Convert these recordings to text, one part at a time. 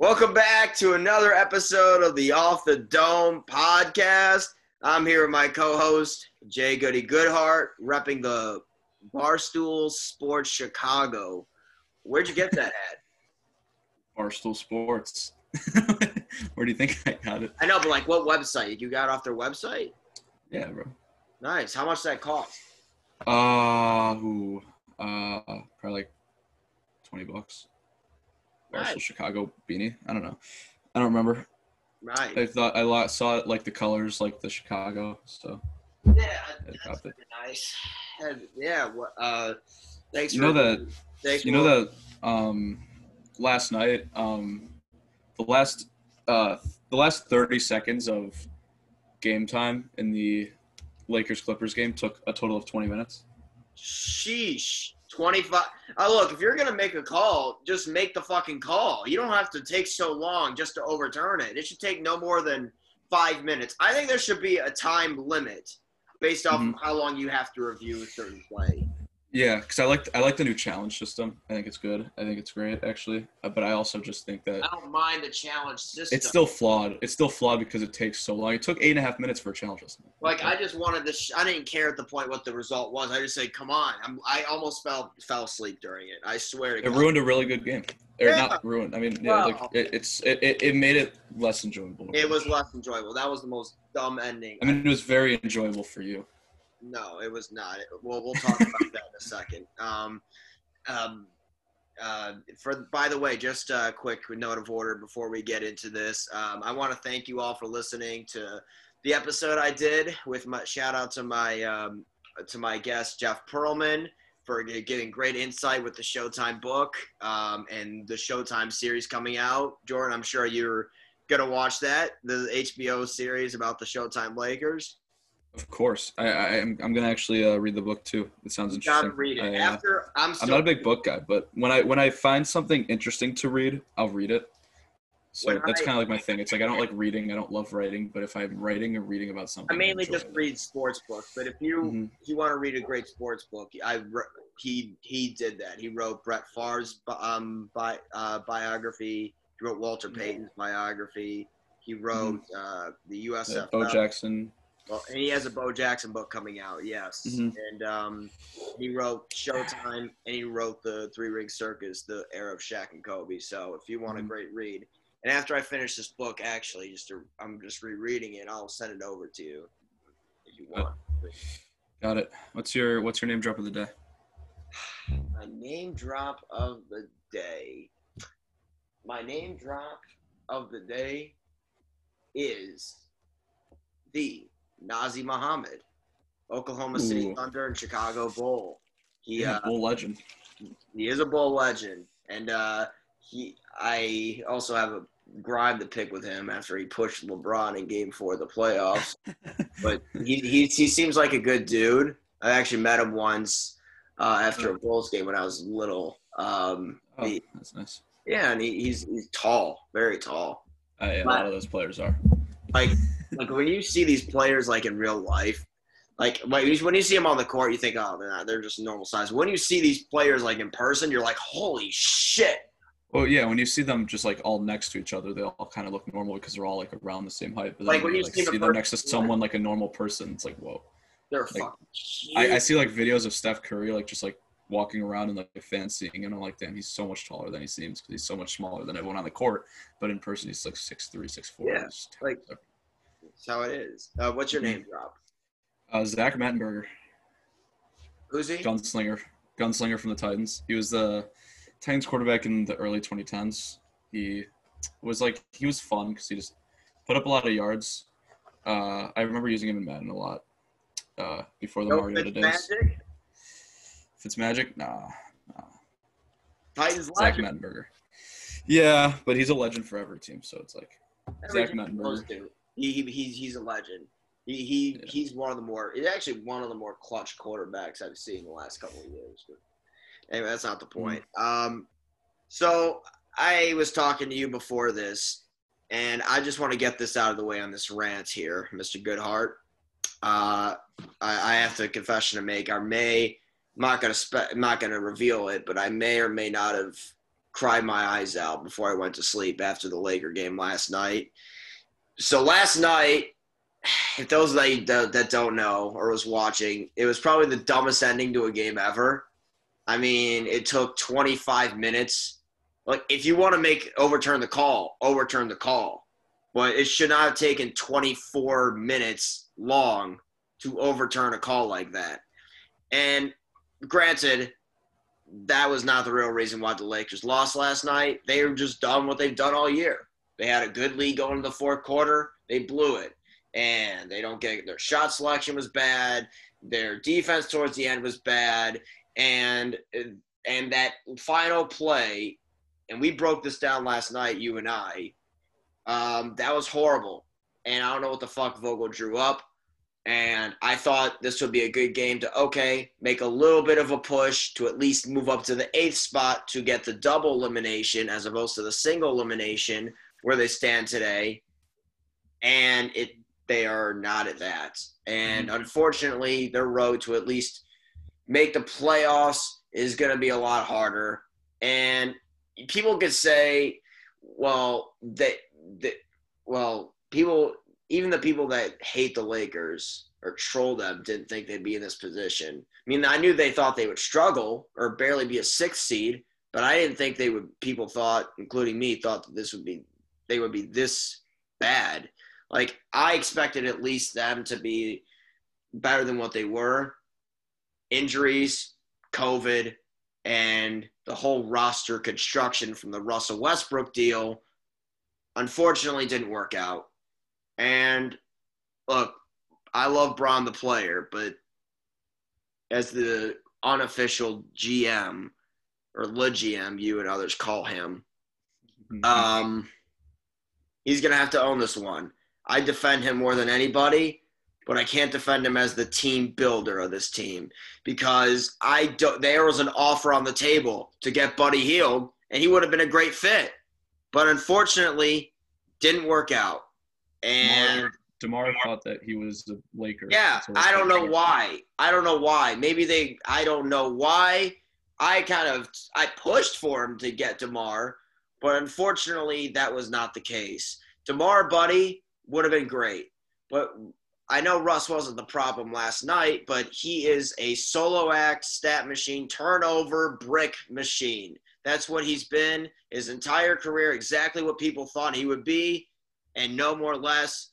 Welcome back to another episode of the Off the Dome podcast. I'm here with my co-host Jay Goody Goodhart, repping the Barstool Sports Chicago. Where'd you get that at? Barstool Sports. Where do you think I got it? I know, but like, what website? You got it off their website? Yeah, bro. Nice. How much that cost? Uh, ooh, uh, probably like twenty bucks. Nice. Chicago beanie. I don't know. I don't remember. Right. I thought I saw it like the colors, like the Chicago. So Yeah, that's copped it. pretty nice. And, yeah. Uh, thanks. You for, know that- Thanks you know that um, last night, um, the last uh, the last thirty seconds of game time in the Lakers Clippers game took a total of twenty minutes. Sheesh. 25. Oh, look, if you're going to make a call, just make the fucking call. You don't have to take so long just to overturn it. It should take no more than five minutes. I think there should be a time limit based off Mhm. how long you have to review a certain play. Yeah, because I like I like the new challenge system. I think it's good. I think it's great actually. Uh, but I also just think that I don't mind the challenge system. it's still flawed. It's still flawed because it takes so long. It took eight and a half minutes for a challenge system. like I just wanted to. Sh- I didn't care at the point what the result was. I just said, "Come on!" I'm, I almost fell fell asleep during it. I swear to It God. ruined a really good game. Or Yeah. not ruined. I mean, yeah, like it, it's it, it, it made it less enjoyable. It was less enjoyable. That was the most dumb ending. I mean, it was very enjoyable for you. No, it was not. Well, we'll talk about that in a second. Um, um, uh, for by the way, just a quick note of order before we get into this. Um, I want to thank you all for listening to the episode I did with my shout out to my um, to my guest Jeff Pearlman for giving great insight with the Showtime book um, and the Showtime series coming out. Jordan, I'm sure you're gonna watch that the HBO series about the Showtime Lakers. Of course, I, I I'm I'm gonna actually uh, read the book too. It sounds You interesting. gotta read it. I, uh, After I'm I'm not a big book guy, but when I when I find something interesting to read, I'll read it. So When that's kind of like my thing. It's like I don't like reading. I don't love writing, but if I'm writing or reading about something, I mainly enjoy just it. read sports books, but if you Mhm. if you want to read a great sports book, I he he did that. He wrote Brett Favre's um bi- uh, biography. He wrote Walter Payton's biography. He wrote uh, the Yeah, USFL. Bo Jackson. Well, and he has a Bo Jackson book coming out. Yes, Mhm. and um, he wrote Showtime, and he wrote the Three Ring Circus, the era of Shaq and Kobe. So if you want a Mhm. great read, and after I finish this book, actually, just to, I'm just rereading it. I'll send it over to you if you want. Got it. What's your What's your name drop of the day? My name drop of the day. My name drop of the day is the Nazr Mohammed, Oklahoma City Ooh. Thunder and Chicago Bull. He Yeah, uh, Bull legend. he is a Bull legend, and uh, he I also have a grime to pick with him after he pushed LeBron in Game Four of the playoffs. but he, he he seems like a good dude. I actually met him once uh, after a Bulls game when I was little. Um, Oh, he- that's nice. yeah, and he, he's he's tall, very tall. Uh, yeah, a lot of those players are. Like like when you see these players like in real life, like when you see them on the court, you think, oh, they're not, they're just normal size. When you see these players like in person, you're like, holy shit. Well, yeah, when you see them just like all next to each other, they all kind of look normal because they're all like around the same height. But Like, when you see them see them next to someone like a normal person, it's like whoa. They're Like, fucking. I, I see like videos of Steph Curry like just like walking around and like seeing him. I'm like, damn, he's so much taller than he seems because he's so much smaller than everyone on the court. But in person, he's like six three, six four. Yeah, like- That's how it is. Uh, what's your name drop? uh, Zach Mettenberger, Who's he? gunslinger, gunslinger from the Titans. He was the Titans quarterback in the early 2010s. He was like he was fun because he just put up a lot of yards. Uh, I remember using him in Madden a lot uh, before the No Mariota days. Fitzmagic? Fitzmagic, nah, nah. Titans Zach. Mettenberger. Yeah, but he's a legend for every team, so it's like Every Zach Mettenberger. To. He, he, he's, he's a legend. He, he Yeah. he's one of the more he's actually one of the more clutch quarterbacks I've seen in the last couple of years. But anyway, that's not the Mm-hmm. point. Um, so I was talking to you before this, and I just want to get this out of the way on this rant here, Mr. Goodhart. Uh, I, I have a confession to make. I may I'm not gonna spe- I'm not gonna reveal it, but I may or may not have cried my eyes out before I went to sleep after the Laker game last night. So last night, if those that, that don't know or was watching, it was probably the dumbest ending to a game ever. I mean, it took 25 minutes. Like, if you want to make overturn the call, overturn the call. But it should not have taken 24 minutes long to overturn a call like that. And granted, that was not the real reason why the Lakers lost last night. They were just done what they've done all year. They had a good lead going into the fourth quarter. They blew it. And they don't get their shot selection was bad. Their defense towards the end was bad. And and that final play, and we broke this down last night, you and I, um, that was horrible. And I don't know what the fuck Vogel drew up. And I thought this would be a good game to, okay, make a little bit of a push to at least move up to the eighth spot to get the double elimination as opposed to the single elimination where they stand today. And it they are not at that. And mm-hmm. unfortunately, their road to at least make the playoffs is going to be a lot harder. And people could say, well, that, that well, people even the people that hate the Lakers or troll them didn't think they'd be in this position. I mean, I knew they thought they would struggle or barely be a sixth seed, but I didn't think they would. People thought, including me, thought that this would be they would be this bad. Like I expected at least them to be better than what they were. Injuries, COVID, and the whole roster construction from the Russell Westbrook deal unfortunately didn't work out. And look, I love Bron the player, but as the unofficial GM or le GM, you and others call him, mm-hmm. um, he's gonna have to own this one. I defend him more than anybody, but I can't defend him as the team builder of this team because I don't. There was an offer on the table to get Buddy Hield, and he would have been a great fit, but unfortunately, didn't work out. And Demar thought that he was a Laker. Yeah, I don't know why. I don't know why. Maybe they. I don't know why. I kind of I pushed for him to get Demar, but unfortunately that was not the case. Demar, buddy, would have been great, but I know Russ wasn't the problem last night, but he is a solo act, stat machine, turnover brick machine. That's what he's been his entire career. Exactly what people thought he would be and no more less.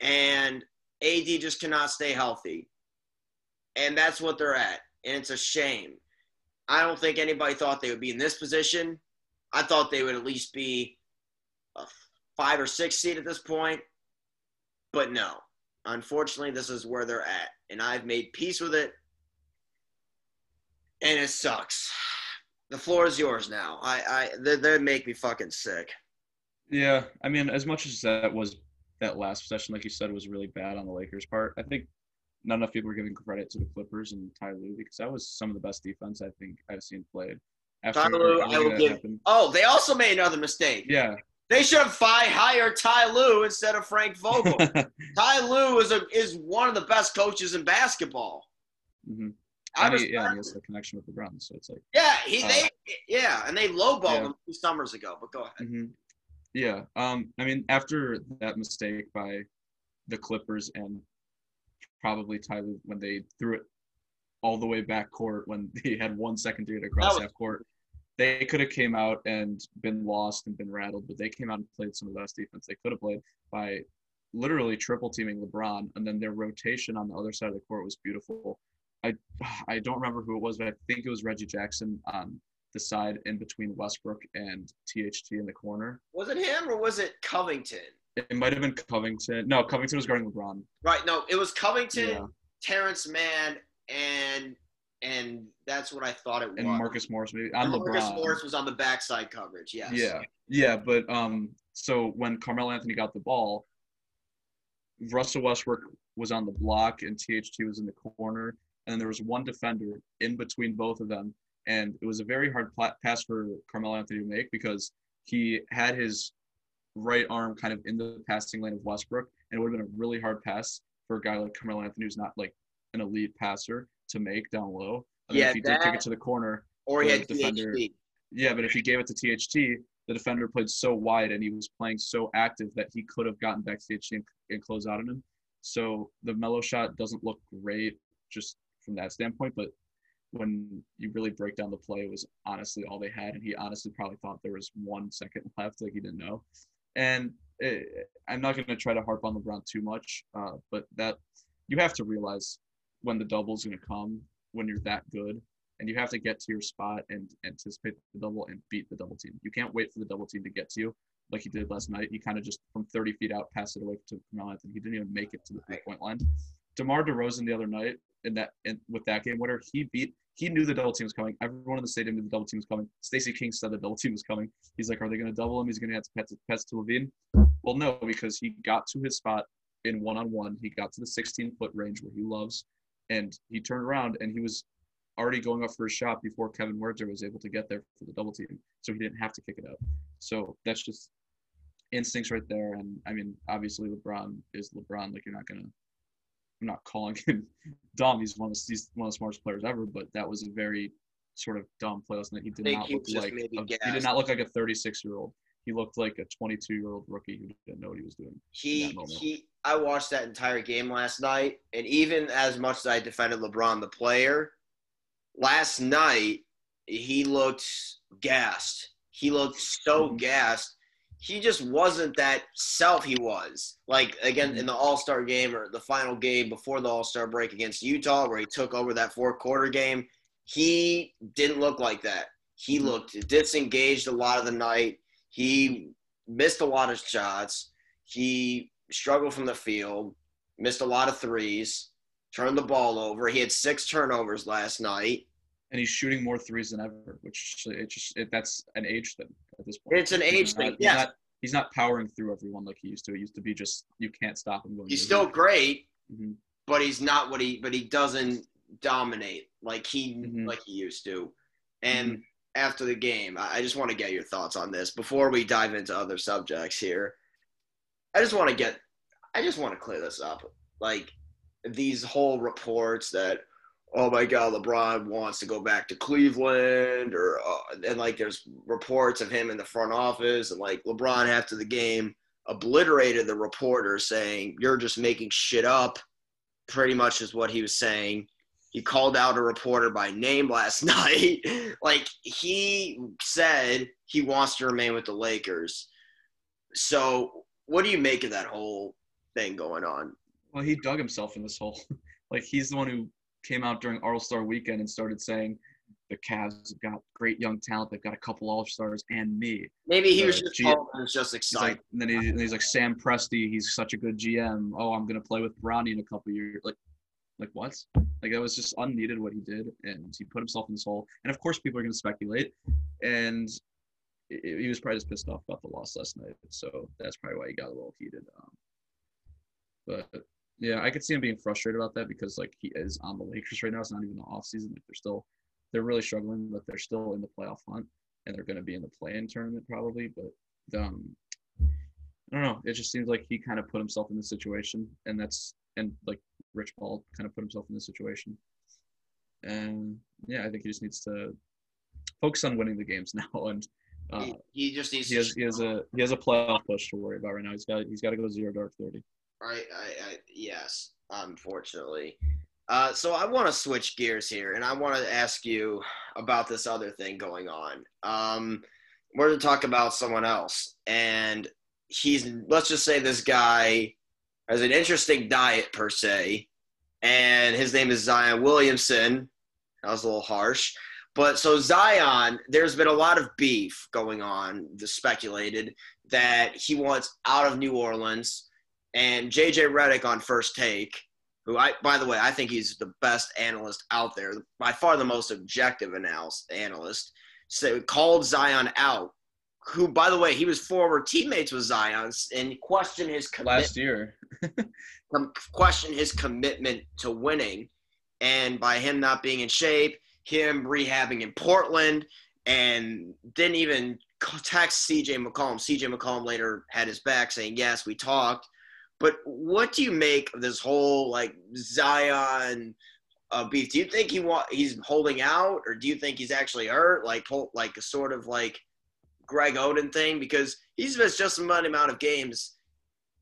And AD just cannot stay healthy. And that's what they're at. And it's a shame. I don't think anybody thought they would be in this position. I thought they would at least be a five or six seed at this point. But no. Unfortunately, this is where they're at. And I've made peace with it. And it sucks. The floor is yours now. I, I, they, they make me fucking sick. Yeah, I mean, as much as that was that last possession, like you said, was really bad on the Lakers' part. I think not enough people are giving credit to the Clippers and Ty Lue because that was some of the best defense I think I've seen played. After Ty Lue, I will give. Happened. Oh, they also made another mistake. Yeah. They should have hired Ty Lue instead of Frank Vogel. Ty Lue is a is one of the best coaches in basketball. Mm-hmm. I was, he, yeah, he has a connection with the Browns, so it's like yeah, he uh, they yeah, and they lowballed yeah. him two summers ago. But go ahead. Mm-hmm. Yeah. Um, I mean, after that mistake by the Clippers and probably Tyler when they threw it all the way back court when they had one second to get across that, half court, they could have came out and been lost and been rattled, but they came out and played some of the best defense they could have played by literally triple teaming LeBron, and then their rotation on the other side of the court was beautiful. I I don't remember who it was, but I think it was Reggie Jackson on the side in between Westbrook and THT in the corner. Was it him or was it Covington? It might have been Covington. No, Covington was guarding LeBron. Right. No, it was Covington, yeah. Terrence Mann, and and that's what I thought it was. And Marcus Morris maybe on and Marcus Morris was on the backside coverage. Yes. Yeah. Yeah, but um, so when Carmelo Anthony got the ball, Russell Westbrook was on the block and THT was in the corner, and there was one defender in between both of them and it was a very hard pass for Carmelo Anthony to make because he had his right arm kind of in the passing lane of Westbrook, and it would have been a really hard pass for a guy like Carmelo Anthony who's not like an elite passer to make down low. And yeah, if he that, did take it to the corner, or he had defender. Yeah, but if he gave it to THT, the defender played so wide and he was playing so active that he could have gotten back to THT and, and closed out on him. So the Melo shot doesn't look great just from that standpoint, but when you really break down the play, it was honestly all they had, and he honestly probably thought there was one second left, like he didn't know. And it, I'm not going to try to harp on LeBron too much, uh, but that you have to realize when the double is going to come when you're that good, and you have to get to your spot and anticipate the double and beat the double team. You can't wait for the double team to get to you like he did last night. He kind of just from 30 feet out passed it away to Carmelo Anthony. He didn't even make it to the three point line. DeMar DeRozan the other night in that in, with that game winner, he beat he knew the double team was coming. Everyone in the stadium knew the double team was coming. Stacey King said the double team was coming. He's like, are they going to double him? He's going to have to pass, pass to LaVine. Well, no, because he got to his spot in one on one. He got to the 16 foot range where he loves, and he turned around and he was already going up for a shot before Kevin Huerter was able to get there for the double team. So he didn't have to kick it out. So that's just instincts right there. And I mean, obviously LeBron is LeBron. Like you're not gonna I'm not calling him dumb. He's one of the, he's one of the smartest players ever, but that was a very sort of dumb play night. He did not look like a, he did not look like a 36 year old. He looked like a 22 year old rookie who didn't know what he was doing. He he. I watched that entire game last night, and even as much as I defended LeBron the player, last night he looked gassed. He looked so mm-hmm. gassed he just wasn't that self he was. Like again in the All Star game or the final game before the All Star break against Utah, where he took over that fourth quarter game, he didn't look like that. He mm-hmm. looked disengaged a lot of the night. He missed a lot of shots. He struggled from the field, missed a lot of threes, turned the ball over. He had six turnovers last night and he's shooting more threes than ever, which it just it, that's an age thing at this point. It's an age thing. Yeah, he's not, he's not powering through everyone like he used to. It used to be just you can't stop him going. He's still great, mm-hmm. but he's not what he. But he doesn't dominate like he mm-hmm. like he used to. And mm-hmm. After the game, I just want to get your thoughts on this before we dive into other subjects here. I just want to get. I just want to clear this up. Like these whole reports that oh my god lebron wants to go back to cleveland or uh, and like there's reports of him in the front office and like lebron after the game obliterated the reporter saying you're just making shit up pretty much is what he was saying he called out a reporter by name last night like he said he wants to remain with the lakers so what do you make of that whole thing going on well he dug himself in this hole like he's the one who came out during All Star weekend and started saying the Cavs have got great young talent. They've got a couple All Stars and me. Maybe he was just G- was just excited. Like, and then he, and he's like Sam Presti. He's such a good GM. Oh, I'm gonna play with Bronny in a couple years. Like, like what? Like that was just unneeded what he did, and he put himself in this hole. And of course, people are gonna speculate. And he was probably just pissed off about the loss last night. So that's probably why he got a little heated. Um, but yeah, I could see him being frustrated about that because like he is on the Lakers right now. It's not even the off season. Like they're still they're really struggling, but they're still in the playoff hunt and they're gonna be in the play-in tournament probably. But um I don't know. It just seems like he kind of put himself in the situation and that's and like Rich Paul kind of put himself in this situation. And yeah, I think he just needs to focus on winning the games now and uh, he, he, just needs he has, he has a he has a playoff push to worry about right now. He's got he's got to go zero dark thirty. Right. I, I yes, unfortunately. Uh, so I want to switch gears here, and I want to ask you about this other thing going on. Um, we're going to talk about someone else, and he's let's just say this guy has an interesting diet per se, and his name is Zion Williamson. That was a little harsh. But so Zion, there's been a lot of beef going on, the speculated that he wants out of New Orleans and JJ Redick on first take, who I by the way I think he's the best analyst out there, by far the most objective analyst analyst. So called Zion out, who by the way he was former teammates with Zion and questioned his commitment, last year, questioned his commitment to winning, and by him not being in shape, him rehabbing in Portland, and didn't even text CJ McCollum. CJ McCollum later had his back saying, Yes, we talked. But what do you make of this whole like Zion uh, beef. Do you think he want he's holding out, or do you think he's actually hurt? Like like a sort of like Greg Oden thing because he's missed just much amount of games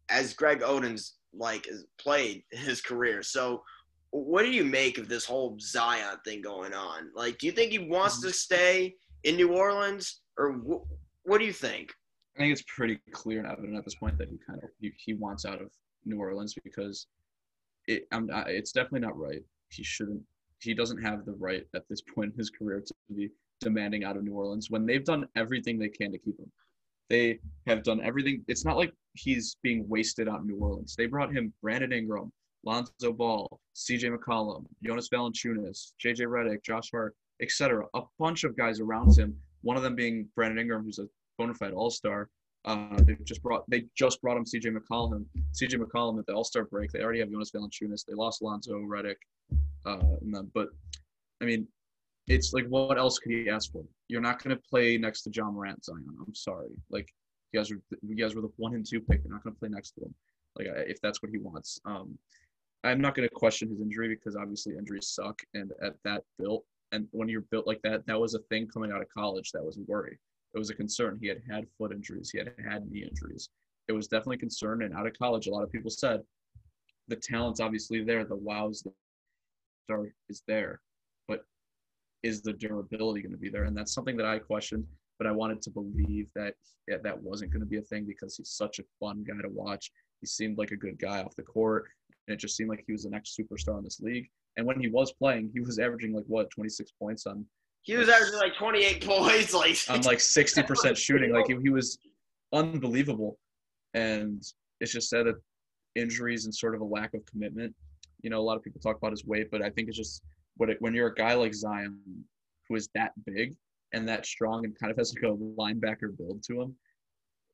as Greg Oden's like played his career. So what do you make of this whole Zion thing going on? Like, do you think he wants to mm-hmm. stay in New Orleans, or wh- what do you think? I think it's pretty clear and evident at this point that he kind of he, he wants out of New Orleans because it I'm, it's definitely not right. He shouldn't. He doesn't have the right at this point in his career to be demanding out of New Orleans when they've done everything they can to keep him. They have done everything. It's not like he's being wasted out New Orleans. They brought him Brandon Ingram, Lonzo Ball, C.J. McCollum, Jonas Valanciunas, J.J. Redick, Josh Hart, etc. A bunch of guys around him. One of them being Brandon Ingram, who's a bona fide All Star. Uh, they just brought they just brought him C.J. McCollum. C.J. McCollum at the All Star break. They already have Jonas Valanciunas. They lost Lonzo Redick, uh, but I mean, it's like what else could he ask for? You're not going to play next to Ja Morant, Zion. I'm sorry. Like you guys are you guys were the one and two pick. You're not going to play next to him. Like if that's what he wants. Um, I'm not going to question his injury because obviously injuries suck, and at that built and when you're built like that, that was a thing coming out of college. That was a worry. It was a concern. He had had foot injuries. He had had knee injuries. It was definitely a concern. And out of college, a lot of people said the talent's obviously there. The wows is there, is the durability going to be there? And that's something that I questioned. But I wanted to believe that yeah, that wasn't going to be a thing because he's such a fun guy to watch. He seemed like a good guy off the court, and it just seemed like he was the next superstar in this league. And when he was playing, he was averaging like what 26 points on. He was averaging like 28 points, like on like 60% shooting. Like he, he was unbelievable, and it's just said that injuries and sort of a lack of commitment. You know, a lot of people talk about his weight, but I think it's just it, when you're a guy like Zion, who is that big and that strong and kind of has like a linebacker build to him,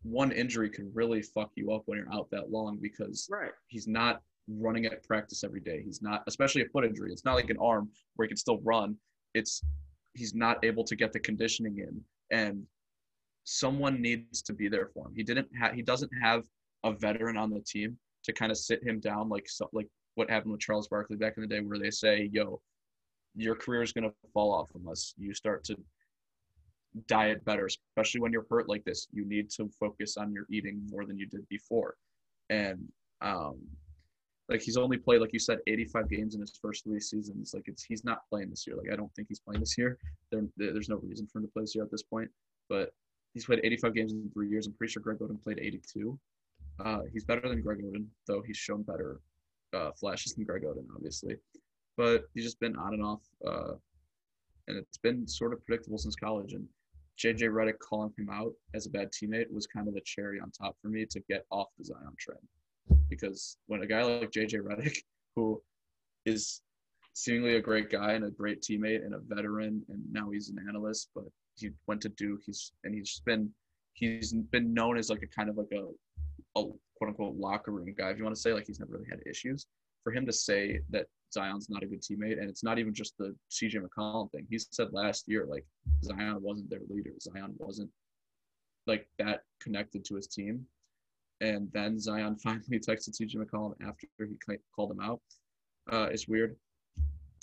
one injury can really fuck you up when you're out that long because right. he's not running at practice every day. He's not, especially a foot injury. It's not like an arm where he can still run. It's he's not able to get the conditioning in, and someone needs to be there for him. He didn't have, he doesn't have a veteran on the team to kind of sit him down like so, like what happened with Charles Barkley back in the day, where they say, "Yo, your career is going to fall off unless you start to diet better, especially when you're hurt like this. You need to focus on your eating more than you did before." And um, like he's only played like you said 85 games in his first three seasons. Like it's he's not playing this year. Like i don't think he's playing this year. There, there's no reason for him to play this year at this point. But he's played 85 games in three years. I'm pretty sure greg oden played 82 uh, he's better than greg oden though he's shown better uh, flashes than greg oden obviously but he's just been on and off uh, and it's been sort of predictable since college and jj Redick calling him out as a bad teammate was kind of the cherry on top for me to get off the zion train because when a guy like JJ Redick, who is seemingly a great guy and a great teammate and a veteran, and now he's an analyst, but he went to Duke. He's and he's been he's been known as like a kind of like a, a quote unquote locker room guy. If you want to say like he's never really had issues, for him to say that Zion's not a good teammate, and it's not even just the CJ McCollum thing. He said last year like Zion wasn't their leader. Zion wasn't like that connected to his team and then Zion finally texted CJ McCollum after he called him out. Uh, it's weird,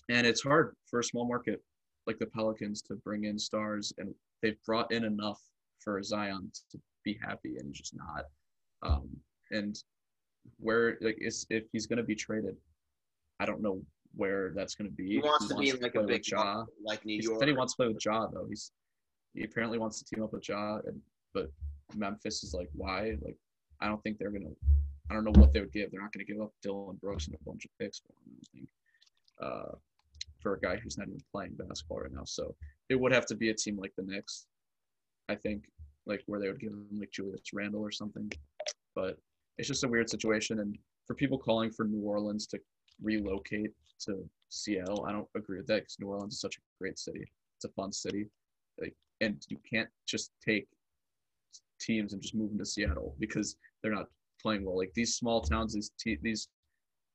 and it's hard for a small market like the Pelicans to bring in stars, and they've brought in enough for Zion to be happy, and just not. Um, and where like is if he's going to be traded, I don't know where that's going to be. He wants, he wants to be like a big jaw, like New York. He said he wants to play with Ja though. He's he apparently wants to team up with Ja, and, but Memphis is like why like I don't think they're gonna. I don't know what they would give. They're not going to give up Dillon Brooks and a bunch of picks for him. I think uh, for a guy who's not even playing basketball right now. So it would have to be a team like the Knicks. I think like where they would give him like Julius Randle or something. But it's just a weird situation. And for people calling for New Orleans to relocate to Seattle, I don't agree with that because New Orleans is such a great city. It's a fun city, like, and you can't just take teams and just move them to Seattle because they're not playing well. Like these small towns, these te- these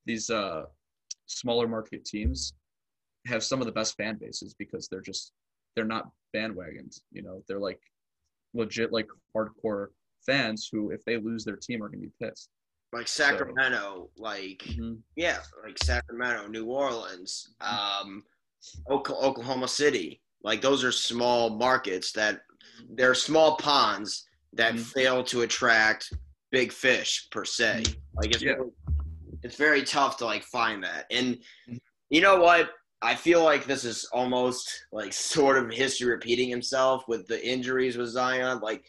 these uh, smaller market teams have some of the best fan bases because they're just they're not bandwagons. You know, they're like legit like hardcore fans who, if they lose their team, are gonna be pissed. like Sacramento, like Mhm. yeah, like Sacramento, New Orleans, um, Oklahoma City. Like those are small markets that they're small ponds that Mhm. fail to attract big fish per se. Like it's Yeah. really- it's very tough to like find that. And Mhm. you know what? I feel like this is almost like sort of history repeating himself with the injuries with Zion. Like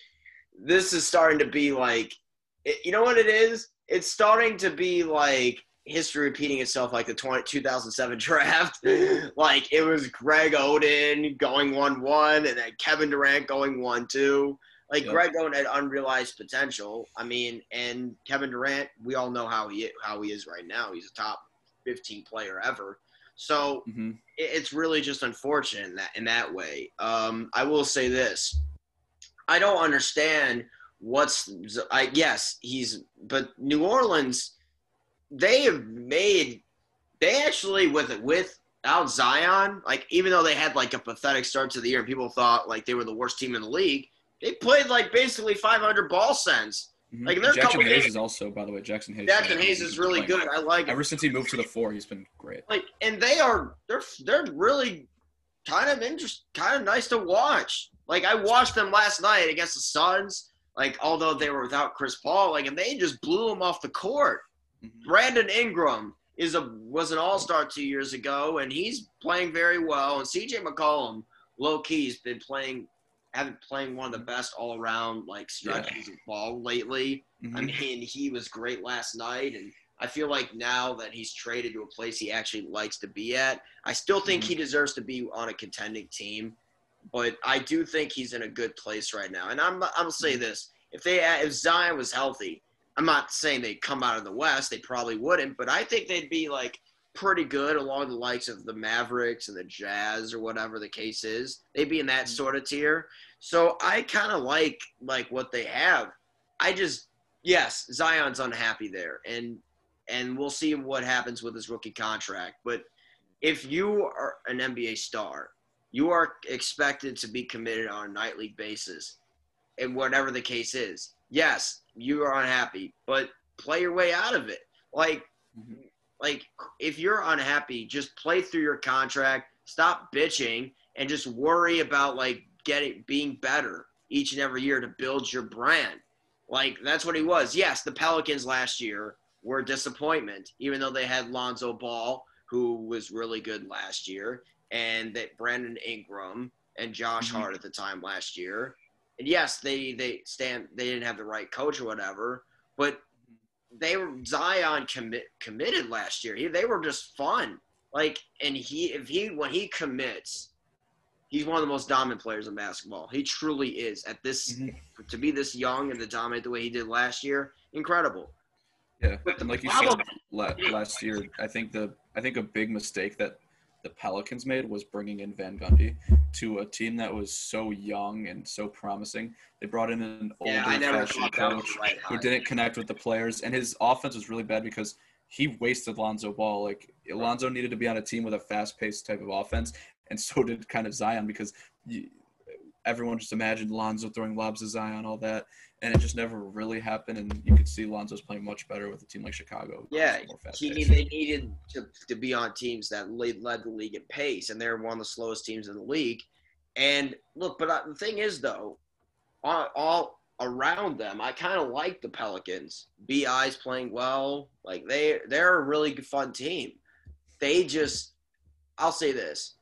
this is starting to be like, it, you know what it is? It's starting to be like history repeating itself, like the 20, 2007 draft. like it was Greg Oden going one one, and then Kevin Durant going one two. Like Yep. Greg Oden had unrealized potential. I mean, and Kevin Durant, we all know how he how he is right now. He's a top 15 player ever. So hmm it- it's really just unfortunate in that in that way. Um, I will say this: I don't understand what's I yes he's but New Orleans they have made they actually with without Zion like even though they had like a pathetic start to the year and people thought like they were the worst team in the league they played like basically 500 ball cents. Mm-hmm. Like, there's a Jaxson couple Hayes games- is also, by the way, Jaxson Hayes. Jaxson Hayes is really good. I like Ever since he moved to the four, he's been great. like and they are they're they're really kind of interest kind of nice to watch like i watched them last night against the suns like although they were without chris paul like and they just blew them off the court Mhm. brandon ingram is a was an all-star two years ago and he's playing very well and cj mccollum low-key has been playing having playing one of the best all-around like stretches of ball lately I Mhm. mean, he was great last night, and I feel like now that he's traded to a place he actually likes to be at, I still think he deserves to be on a contending team. But I do think he's in a good place right now. And I'm I'm gonna say this: if they if Zion was healthy, I'm not saying they'd come out of the West. They probably wouldn't, but I think they'd be like pretty good along the likes of the Mavericks and the Jazz or whatever the case is. They'd be in that Mhm. sort of tier. So I kind of like like what they have. I just yes, Zion's unhappy there, and and we'll see what happens with his rookie contract. But if you are an NBA star, you are expected to be committed on a nightly basis, and whatever the case is. Yes, you are unhappy, but play your way out of it. Like Mhm. like if you're unhappy, just play through your contract, stop bitching, and just worry about like getting being better each and every year to build your brand. Like that's what he was. Yes, the Pelicans last year were a disappointment, even though they had Lonzo Ball, who was really good last year, and that Brandon Ingram and Josh Mhm. Hart at the time last year. And yes, they they stand they didn't have the right coach or whatever, but they were Zion commit committed last year. He, they were just fun. Like, and he if he when he commits, he's one of the most dominant players in basketball. He truly is at this Mhm. to be this young and to dominate the way he did last year. Incredible. Yeah, But and like you problem- said last year, I think the I think a big mistake that the Pelicans made was bringing in Van Gundy to a team that was so young and so promising. They brought in an older, Yeah, I never flashy thought that was coach right who didn't connect with the players, and his offense was really bad because he wasted Lonzo Ball. Like Lonzo needed to be on a team with a fast-paced type of offense, and so did kind of Zion because you, everyone just imagined Lonzo throwing lobs to Zion, all that, and it just never really happened. And you could see Lonzo's playing much better with a team like Chicago. Yeah, he, they needed to, to be on teams that led, led the league in pace, and they're one of the slowest teams in the league. And look, but uh, the thing is, though, all, all around them, I kind of like the Pelicans. Bi's playing well. Like they, they're a really fun team. They just, I'll say this: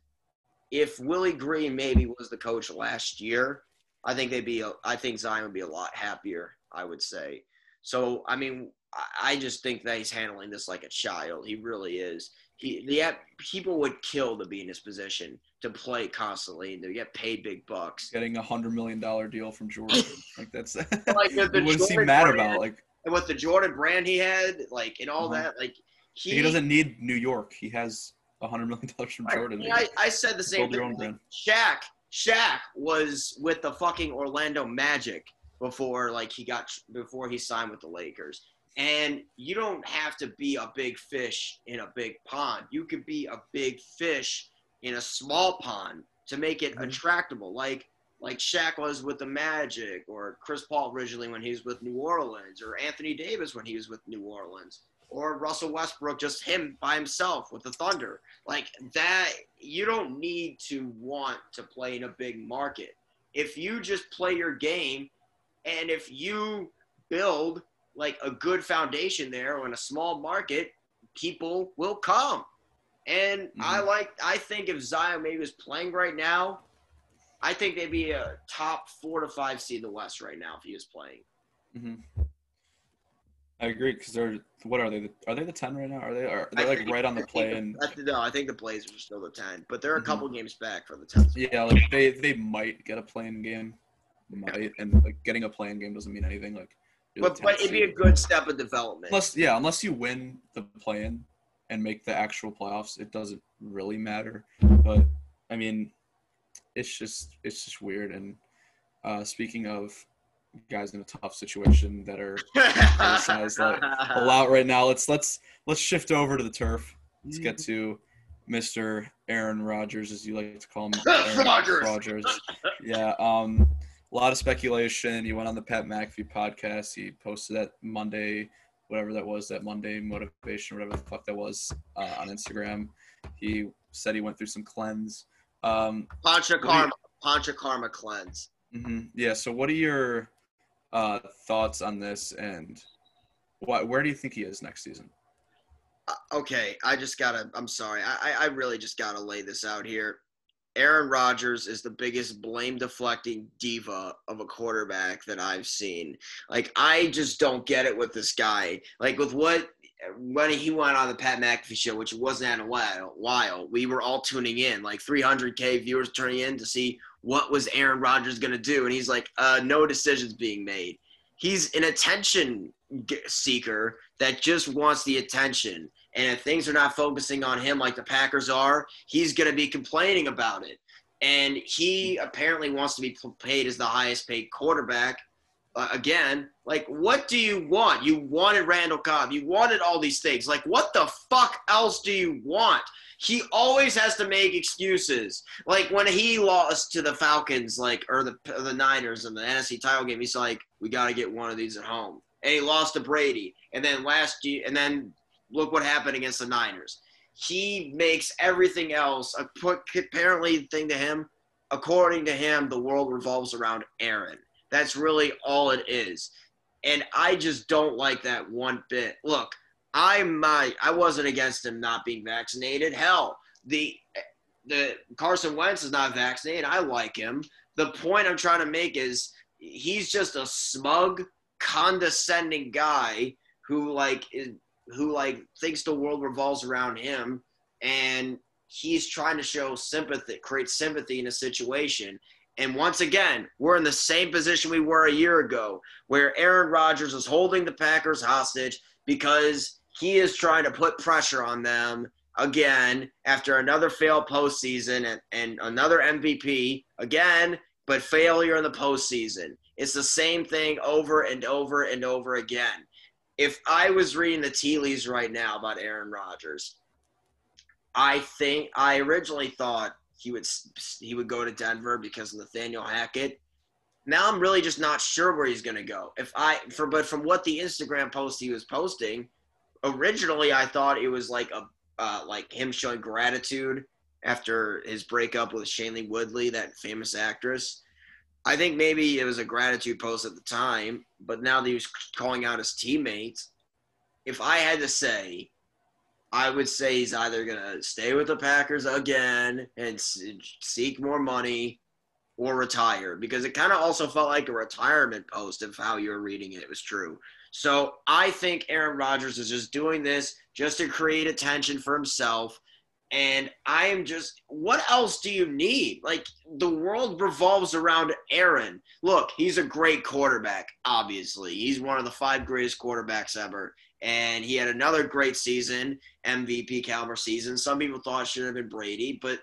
if Willie Green maybe was the coach last year, I think they'd be. I think Zion would be a lot happier. I would say. So I mean, I- just think that he's handling this like a child. He really is. He, the people would kill to be in his position to play constantly and to get paid big bucks. getting a hundred million dollar deal from Jordan. like that's Like the, wouldn't seem mad brand, about. Like and with the Jordan brand he had, like and all Uh-huh. that, like he, he doesn't need New York. He has hundred million dollars from Jordan. I, mean, I, I said the same your thing. own brand. Shaq, Shaq was with the fucking Orlando Magic before like he got before he signed with the Lakers. And you don't have to be a big fish in a big pond. You could be a big fish in a small pond to make it Mhm. attractable. Like like Shaq was with the Magic, or Chris Paul originally when he was with New Orleans, or Anthony Davis when he was with New Orleans, or Russell Westbrook, just him by himself with the Thunder. Like that, you don't need to want to play in a big market. If you just play your game, and if you build like a good foundation there or in a small market, people will come. And mm-hmm. I like, I think if Zion maybe was playing right now, I think they'd be a top four to five seed in the West right now if he was playing. Mm-hmm. I agree because they're what are they? Are they the ten right now? Are they? Are they like right on the play? And no, I think the Blazers are still the ten, but they're a mm-hmm. couple games back from the ten. Yeah, like they they might get a play-in game, might, and like getting a play-in game doesn't mean anything. Like, but but it'd be a good step of development. Unless yeah, unless you win the play-in and make the actual playoffs, it doesn't really matter. But I mean, it's just it's just weird. And uh, speaking of guys in a tough situation that are criticized like, a lot right now, let's let's let's shift over to the turf. Let's get to Mr. Aaron Rodgers, as you like to call him. Rodgers. Rodgers. Yeah. Um, a lot of speculation. He went on the Pat McAfee podcast. He posted that Monday, whatever that was, that Monday motivation, whatever the fuck that was, uh, on Instagram. He said he went through some cleanse. Um, Panchakarma, Panchakarma cleanse. Mm-hmm. Yeah. So, what are your uh, thoughts on this, and what, where do you think he is next season? Uh, okay, I just gotta. I'm sorry. I, I really just gotta lay this out here. Aaron Rodgers is the biggest blame deflecting diva of a quarterback that I've seen. Like I just don't get it with this guy. Like with what when he went on the Pat McAfee show, which wasn't in a while, while we were all tuning in, like 300k viewers turning in to see what was Aaron Rodgers going to do, and he's like, uh, no decisions being made. He's an attention seeker that just wants the attention, and if things are not focusing on him like the Packers are, he's going to be complaining about it. And he apparently wants to be paid as the highest paid quarterback uh, again, like, what do you want? You wanted Randall Cobb. You wanted all these things. Like, what the fuck else do you want? He always has to make excuses. Like when he lost to the Falcons, like or the the Niners in the NFC title game, he's like, "We got to get one of these at home." And he lost to Brady. And then last year, and then look what happened against the Niners. He makes everything else a put apparently thing to him. According to him, the world revolves around Aaron. That's really all it is. And I just don't like that one bit. Look, I might I wasn't against him not being vaccinated. Hell, the the Carson Wentz is not vaccinated. I like him. The point I'm trying to make is he's just a smug, condescending guy who like is who like thinks the world revolves around him and he's trying to show sympathy, create sympathy in a situation. And once again, we're in the same position we were a year ago, where Aaron Rodgers is holding the Packers hostage because he is trying to put pressure on them again after another failed postseason and, and another MVP again, but failure in the postseason. It's the same thing over and over and over again. If I was reading the tea leaves right now about Aaron Rodgers, I think I originally thought he would he would go to Denver because of Nathaniel Hackett. Now I'm really just not sure where he's going to go. If I for but from what the Instagram post he was posting, originally I thought it was like a uh, like him showing gratitude after his breakup with Shailene Woodley, that famous actress. I think maybe it was a gratitude post at the time, but now that he was calling out his teammates, if I had to say I would say he's either going to stay with the Packers again and seek more money or retire because it kind of also felt like a retirement post of how you were reading it. It was true. So I think Aaron Rodgers is just doing this just to create attention for himself. And I am just, what else do you need? Like, the world revolves around Aaron. Look, he's a great quarterback, obviously. He's one of the five greatest quarterbacks ever and he had another great season, MVP caliber season. Some people thought it should have been Brady, but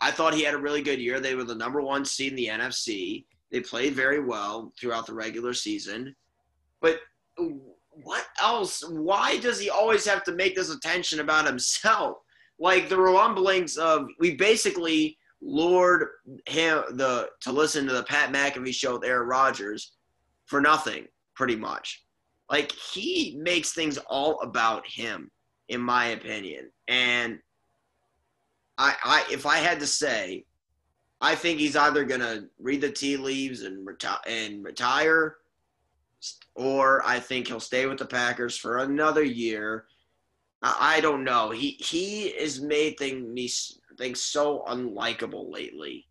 I thought he had a really good year. They were the number one seed in the NFC. They played very well throughout the regular season. But what else? Why does he always have to make this attention about himself? Like the rumblings of we basically lured him the to listen to the Pat McAfee show with Aaron Rodgers for nothing, pretty much. Like he makes things all about him, in my opinion. And I, I if I had to say, I think he's either gonna read the tea leaves and retire and retire, or I think he'll stay with the Packers for another year. I, I don't know. He he has made things things so unlikable lately.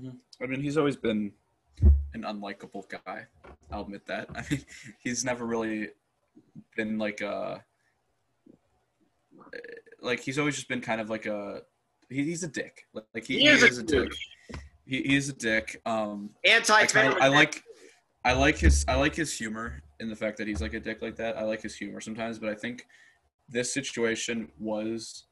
Mm-hmm. I mean, he's always been an unlikable guy. I'll admit that. I mean, he's never really been like a like he's always just been kind of like a he, he's a dick. Like he, He he is is, a a dick. He, he is a dick. Um, Anti I, I like I like his I like his humor in the fact that he's like a dick like that. I like his humor sometimes, but I think this situation was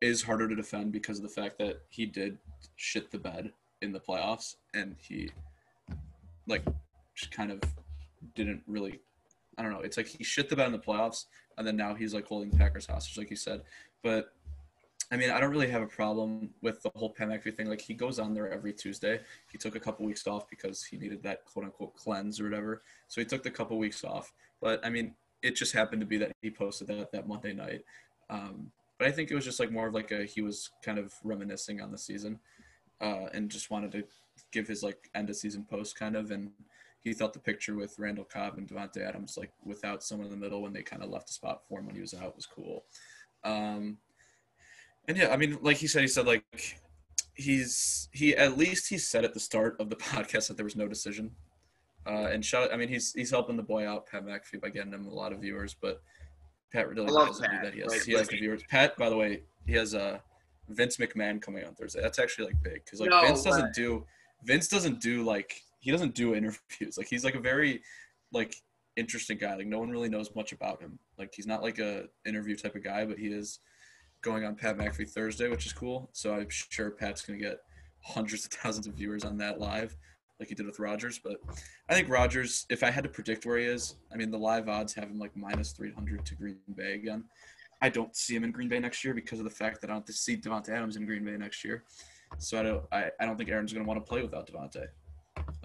is harder to defend because of the fact that he did shit the bed in the playoffs and he like just kind of didn't really I don't know. It's like he shit the bed in the playoffs and then now he's like holding Packers hostage, like you said. But I mean, I don't really have a problem with the whole Pat McAfee thing. Like he goes on there every Tuesday. He took a couple weeks off because he needed that quote unquote cleanse or whatever. So he took the couple weeks off. But I mean, it just happened to be that he posted that that Monday night. Um, but I think it was just like more of like a he was kind of reminiscing on the season, uh, and just wanted to give his like end of season post kind of. And he thought the picture with Randall Cobb and Davante Adams like without someone in the middle when they kind of left a spot for him when he was out was cool. Um, and yeah, I mean, like he said, he said like he's he at least he said at the start of the podcast that there was no decision. Uh, and shout, I mean, he's he's helping the boy out, Pat McAfee, by getting him a lot of viewers. But Pat really I love doesn't do Pat. that. He has he has the viewers. Pat, by the way, he has uh, Vince McMahon coming on Thursday. That's actually like big because like No Vince doesn't do Vince doesn't do like he doesn't do interviews. Like he's like a very like interesting guy. Like no one really knows much about him. Like he's not like a interview type of guy, but he is going on Pat McAfee Thursday, which is cool. So I'm sure Pat's gonna get hundreds of thousands of viewers on that live, like he did with Rodgers. But I think Rodgers, if I had to predict where he is, I mean the live odds have him like minus three hundred to Green Bay again. I don't see him in Green Bay next year because of the fact that I don't see Davante Adams in Green Bay next year. So I don't I, I don't think Aaron's gonna want to play without Davante.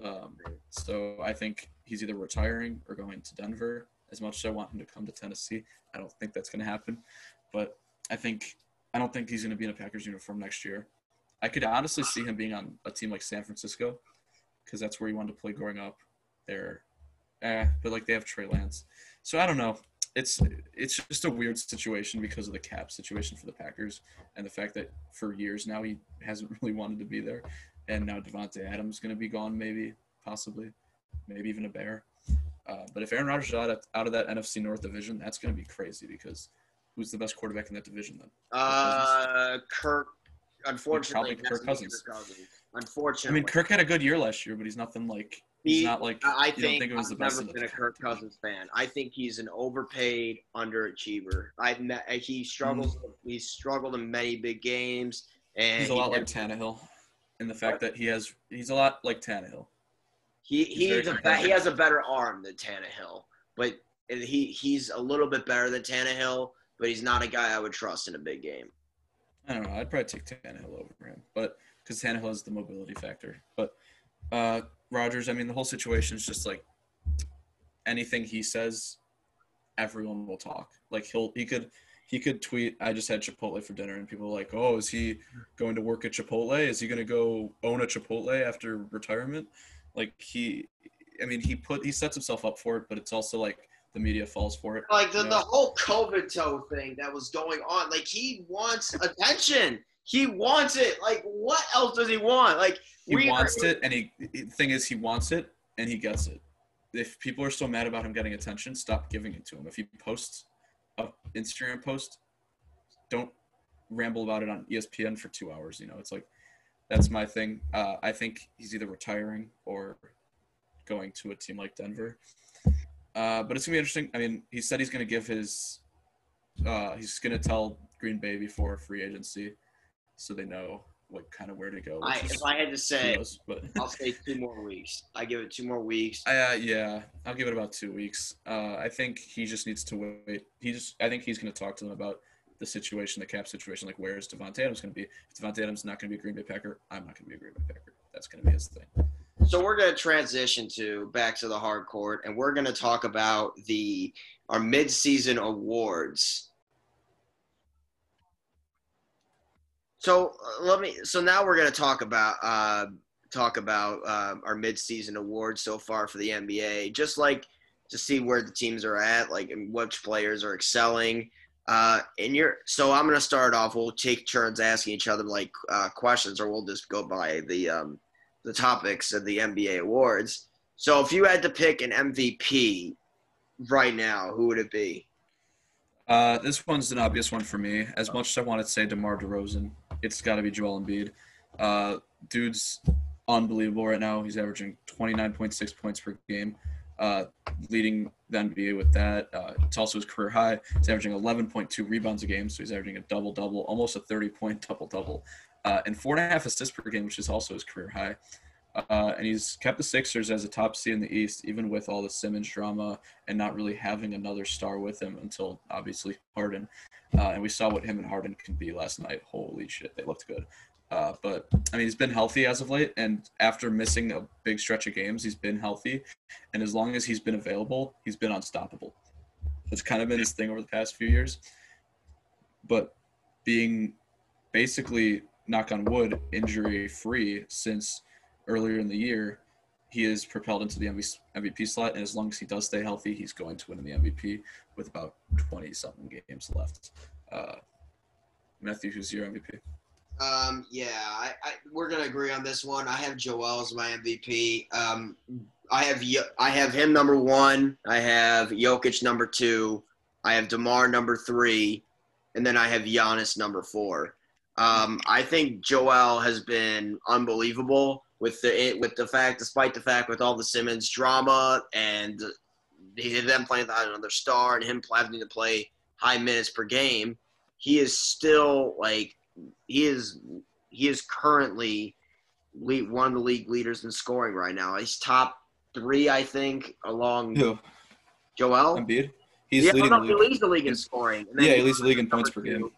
Um, so I think he's either retiring or going to Denver. As much as I want him to come to Tennessee, I don't think that's going to happen. But I think I don't think he's going to be in a Packers uniform next year. I could honestly see him being on a team like San Francisco because that's where he wanted to play growing up. There, eh, but like they have Trey Lance, so I don't know. It's it's just a weird situation because of the cap situation for the Packers and the fact that for years now he hasn't really wanted to be there, and now Davante Adams is going to be gone, maybe, possibly, maybe even a Bear. Uh, but if Aaron Rodgers is out, of- out of that NFC North division, that's going to be crazy because who's the best quarterback in that division then? Uh, Kirk. Unfortunately, Probably Kirk Cousins. Kirk Cousins. I mean, Kirk had a good year last year, but he's nothing like he's not like I think, think I've never been a Kirk. Cousins fan. I think he's an overpaid underachiever. I ne- he struggles. He's struggled in many big games, and He's a he lot like never- Tannehill, in the fact that he has he's a lot like Tannehill. He He's he's a he has a better arm than Tannehill, but he he's a little bit better than Tannehill, but he's not a guy I would trust in a big game. I don't know. I'd probably take Tannehill over him, but because Tannehill has the mobility factor. But uh, Rodgers, I mean, the whole situation is just like anything he says, everyone will talk. Like he'll he could he could tweet, "I just had Chipotle for dinner," and people are like, "Oh, is he going to work at Chipotle? Is he going to go own a Chipotle after retirement?" Like he, I mean, he put he sets himself up for it, but it's also like the media falls for it. Like the, you the whole COVID toe thing that was going on, like he wants attention. He wants it. Like what else does he want? Like he wants are, it and he the thing is he wants it and he gets it. If people are so mad about him getting attention stop giving it to him. If he posts a instagram post don't ramble about it on espn for two hours you know? It's like that's my thing. Uh, i think he's either retiring or going to a team like denver. Uh, but it's gonna be interesting. I mean he said he's gonna give his uh, he's gonna tell green bay before free agency so they know what kind of where to go I, if I had to say, kudos, but I'll say two more weeks. I give it two more weeks. uh, yeah, I'll give it about two weeks. Uh, I think he just needs to wait. He just, I think he's going to talk to them about the situation, the cap situation, like where is Davante Adams going to be? If Davante Adams is not going to be a Green Bay Packer, I'm not going to be a Green Bay Packer. That's going to be his thing. So we're going to transition to back to the hard court, and we're going to talk about the our midseason awards. So uh, let me. So now we're going to talk about uh, talk about uh, our midseason awards so far for the NBA, just like to see where the teams are at, like which players are excelling. Uh, and you're so I'm gonna start off. We'll take turns asking each other like uh, questions, or we'll just go by the um, the topics of the NBA awards. So if you had to pick an MVP right now, who would it be? Uh, this one's an obvious one for me. As much as I want to say DeMar DeRozan, it's got to be Joel Embiid. Uh, dude's unbelievable right now. He's averaging 29.6 points per game, uh, leading the NBA with that. Uh, it's also his career high. He's averaging 11.2 rebounds a game, so he's averaging a double double, almost a 30 point double double, uh, and four and a half assists per game, which is also his career high. Uh, and he's kept the Sixers as a top seed in the East, even with all the Simmons drama and not really having another star with him until obviously Harden. Uh, and we saw what him and Harden can be last night. Holy shit, they looked good. Uh, but I mean, he's been healthy as of late, and after missing a big stretch of games, he's been healthy. And as long as he's been available, he's been unstoppable. It's kind of been his thing over the past few years. But being basically, knock on wood, injury free since earlier in the year, he is propelled into the MVP slot. And as long as he does stay healthy, he's going to win the MVP with about 20 something games left. Uh, Matthew, who's your MVP? Um, yeah, I, I, we're gonna agree on this one. I have Joel as my MVP. Um, I have I have him number one. I have Jokic number two. I have Demar number three, and then I have Giannis number four. Um, I think Joel has been unbelievable with the with the fact, despite the fact with all the Simmons drama and them playing without another star and him having to play high minutes per game, he is still like he is he is currently lead, one of the league leaders in scoring right now. He's top three, I think, along Who? Joel Embiid. He's yeah, leading no, the he league. leads the league in scoring. And then Yeah, he leads the league in points number per game.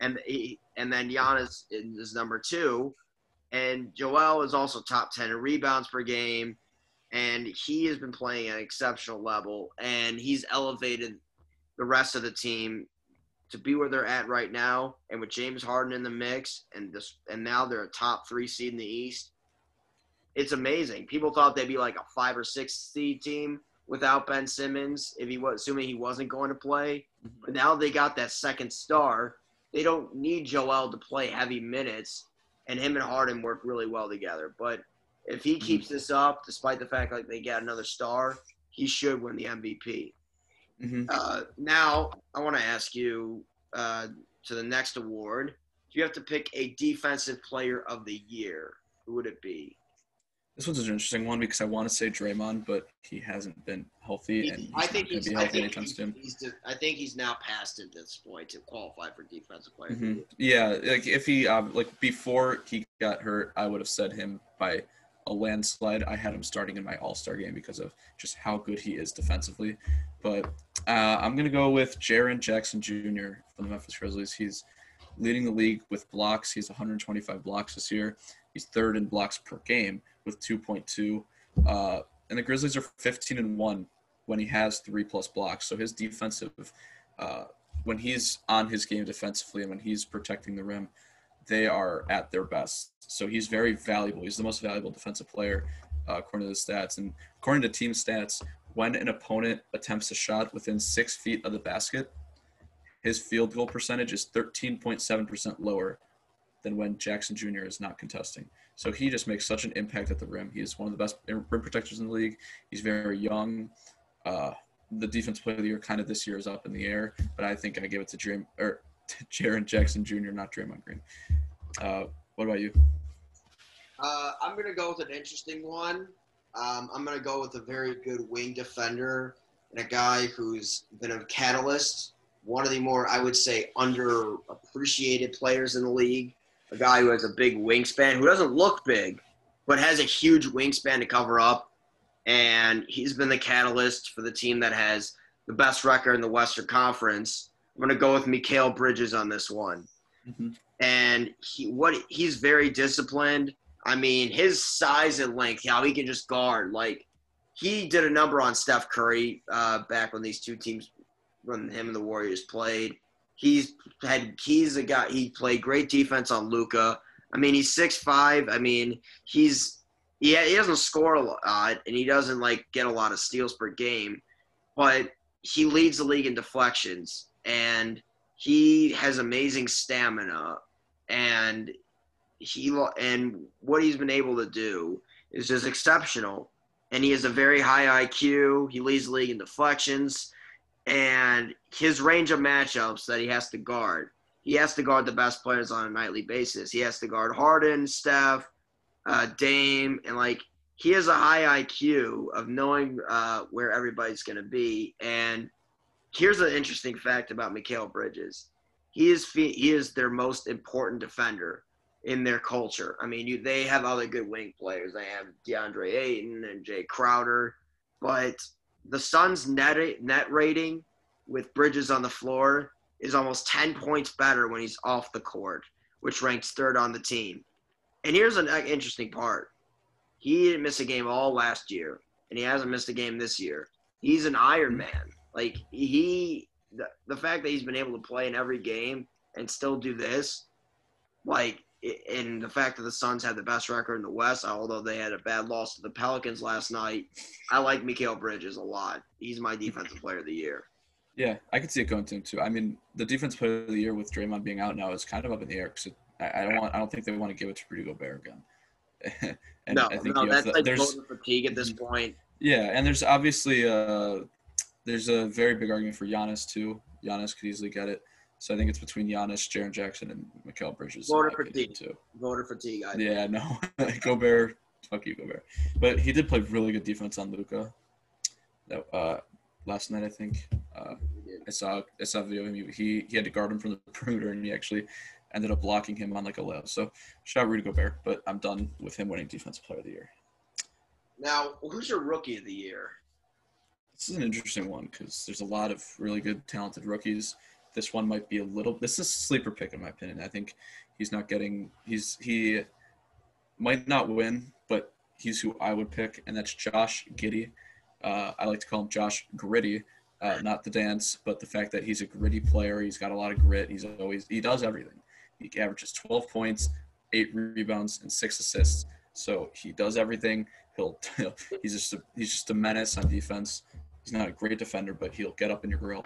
And he, and then Giannis is number two, and Joel is also top ten in rebounds per game, and he has been playing at an exceptional level, and he's elevated the rest of the team to be where they're at right now, and with James Harden in the mix, and this, and now they're a top three seed in the East. It's amazing. People thought they'd be like a five or six seed team without Ben Simmons, if he was assuming he wasn't going to play. Mm-hmm. But now they got that second star. They don't need Joel to play heavy minutes, and him and Harden work really well together. But if he keeps this up, despite the fact like they got another star, he should win the MVP. hmm Uh, now, I want to ask you uh, to the next award. If you have to pick a defensive player of the year, who would it be? This one's an interesting one because I want to say Draymond, but he hasn't been healthy, and he's I think he's. be I healthy think anytime he's, soon. he's just, I think he's now past at this point to qualify for defensive player. of the hmm. Yeah, like if he um, like before he got hurt, I would have said him by a landslide. I had him starting in my All Star game because of just how good he is defensively. But uh, I'm gonna go with Jaren Jackson Jr. from the Memphis Grizzlies. He's leading the league with blocks. He's 125 blocks this year. He's third in blocks per game with 2.2. Uh, and the Grizzlies are 15 and one when he has three plus blocks. So his defensive, uh, when he's on his game defensively and when he's protecting the rim, they are at their best. So he's very valuable. He's the most valuable defensive player uh, according to the stats. And according to team stats, when an opponent attempts a shot within six feet of the basket, his field goal percentage is 13.7% lower than when Jackson Jr. is not contesting. So he just makes such an impact at the rim. He's one of the best rim protectors in the league. He's very young. Uh, the defense player of the year kind of this year is up in the air, but I think I give it to Dream or to Jaren Jackson Jr., not Draymond Green. Uh, what about you? Uh, I'm gonna go with an interesting one. Um, I'm gonna go with a very good wing defender and a guy who's been a catalyst. One of the more, I would say, underappreciated players in the league. A guy who has a big wingspan, who doesn't look big, but has a huge wingspan to cover up. And he's been the catalyst for the team that has the best record in the Western Conference. I'm gonna go with Mikal Bridges on this one. Mhm. And he what he's very disciplined. I mean, his size and length, how he can just guard. Like he did a number on Steph Curry uh, back when these two teams, when him and the Warriors played. He's had he's a guy. He played great defense on Luka. I mean, he's six five. I mean, he's yeah, he doesn't score a lot, and he doesn't like get a lot of steals per game, but he leads the league in deflections, and he has amazing stamina, and he and what he's been able to do is just exceptional. And he has a very high IQ. He leads the league in deflections, and his range of matchups that he has to guard. He has to guard the best players on a nightly basis. He has to guard Harden, Steph, uh, Dame, and like he has a high IQ of knowing uh, where everybody's going to be. And here's an interesting fact about Mikal Bridges: he is he is their most important defender in their culture. I mean, you, they have other good wing players. They have DeAndre Ayton and Jae Crowder, but the Suns' net net rating with Bridges on the floor is almost 10 points better when he's off the court, which ranks third on the team. And here's an interesting part. He didn't miss a game all last year, and he hasn't missed a game this year. He's an Iron Man. Like he the, the fact that he's been able to play in every game and still do this, like and the fact that the Suns had the best record in the West, although they had a bad loss to the Pelicans last night, I like Mikal Bridges a lot. He's my defensive player of the year. Yeah, I could see it going to him too. I mean, the defense player of the year with Draymond being out now is kind of up in the air because I, I, don't want. I don't think they want to give it to Rudy Gobert again. and no, I think no, that's like there's fatigue at this point. Yeah, and there's obviously uh, there's a very big argument for Giannis too. Giannis could easily get it. So I think it's between Giannis, Jaren Jackson, and Mikal Bridges. Voter fatigue. Too. Voter fatigue. I yeah, no. Gobert, fuck you, Gobert. But he did play really good defense on Luka. That uh, last night I think. Uh, I saw I saw a video of him. He he had to guard him from the perimeter, and he actually ended up blocking him on like a layup. So shout out Rudy Gobert, but I'm done with him winning Defensive Player of the Year. Now, who's your Rookie of the Year? This is an interesting one because there's a lot of really good, talented rookies this one might be a little. This is a sleeper pick in my opinion. I think he's not getting. He's he might not win, but he's who I would pick, and that's Josh Giddey. Uh, I like to call him Josh Gritty, uh, not the dance, but the fact that he's a gritty player. He's got a lot of grit. He's always he does everything. He averages 12 points, eight rebounds, and six assists. So he does everything. He'll he's just a, he's just a menace on defense. He's not a great defender, but he'll get up in your grill.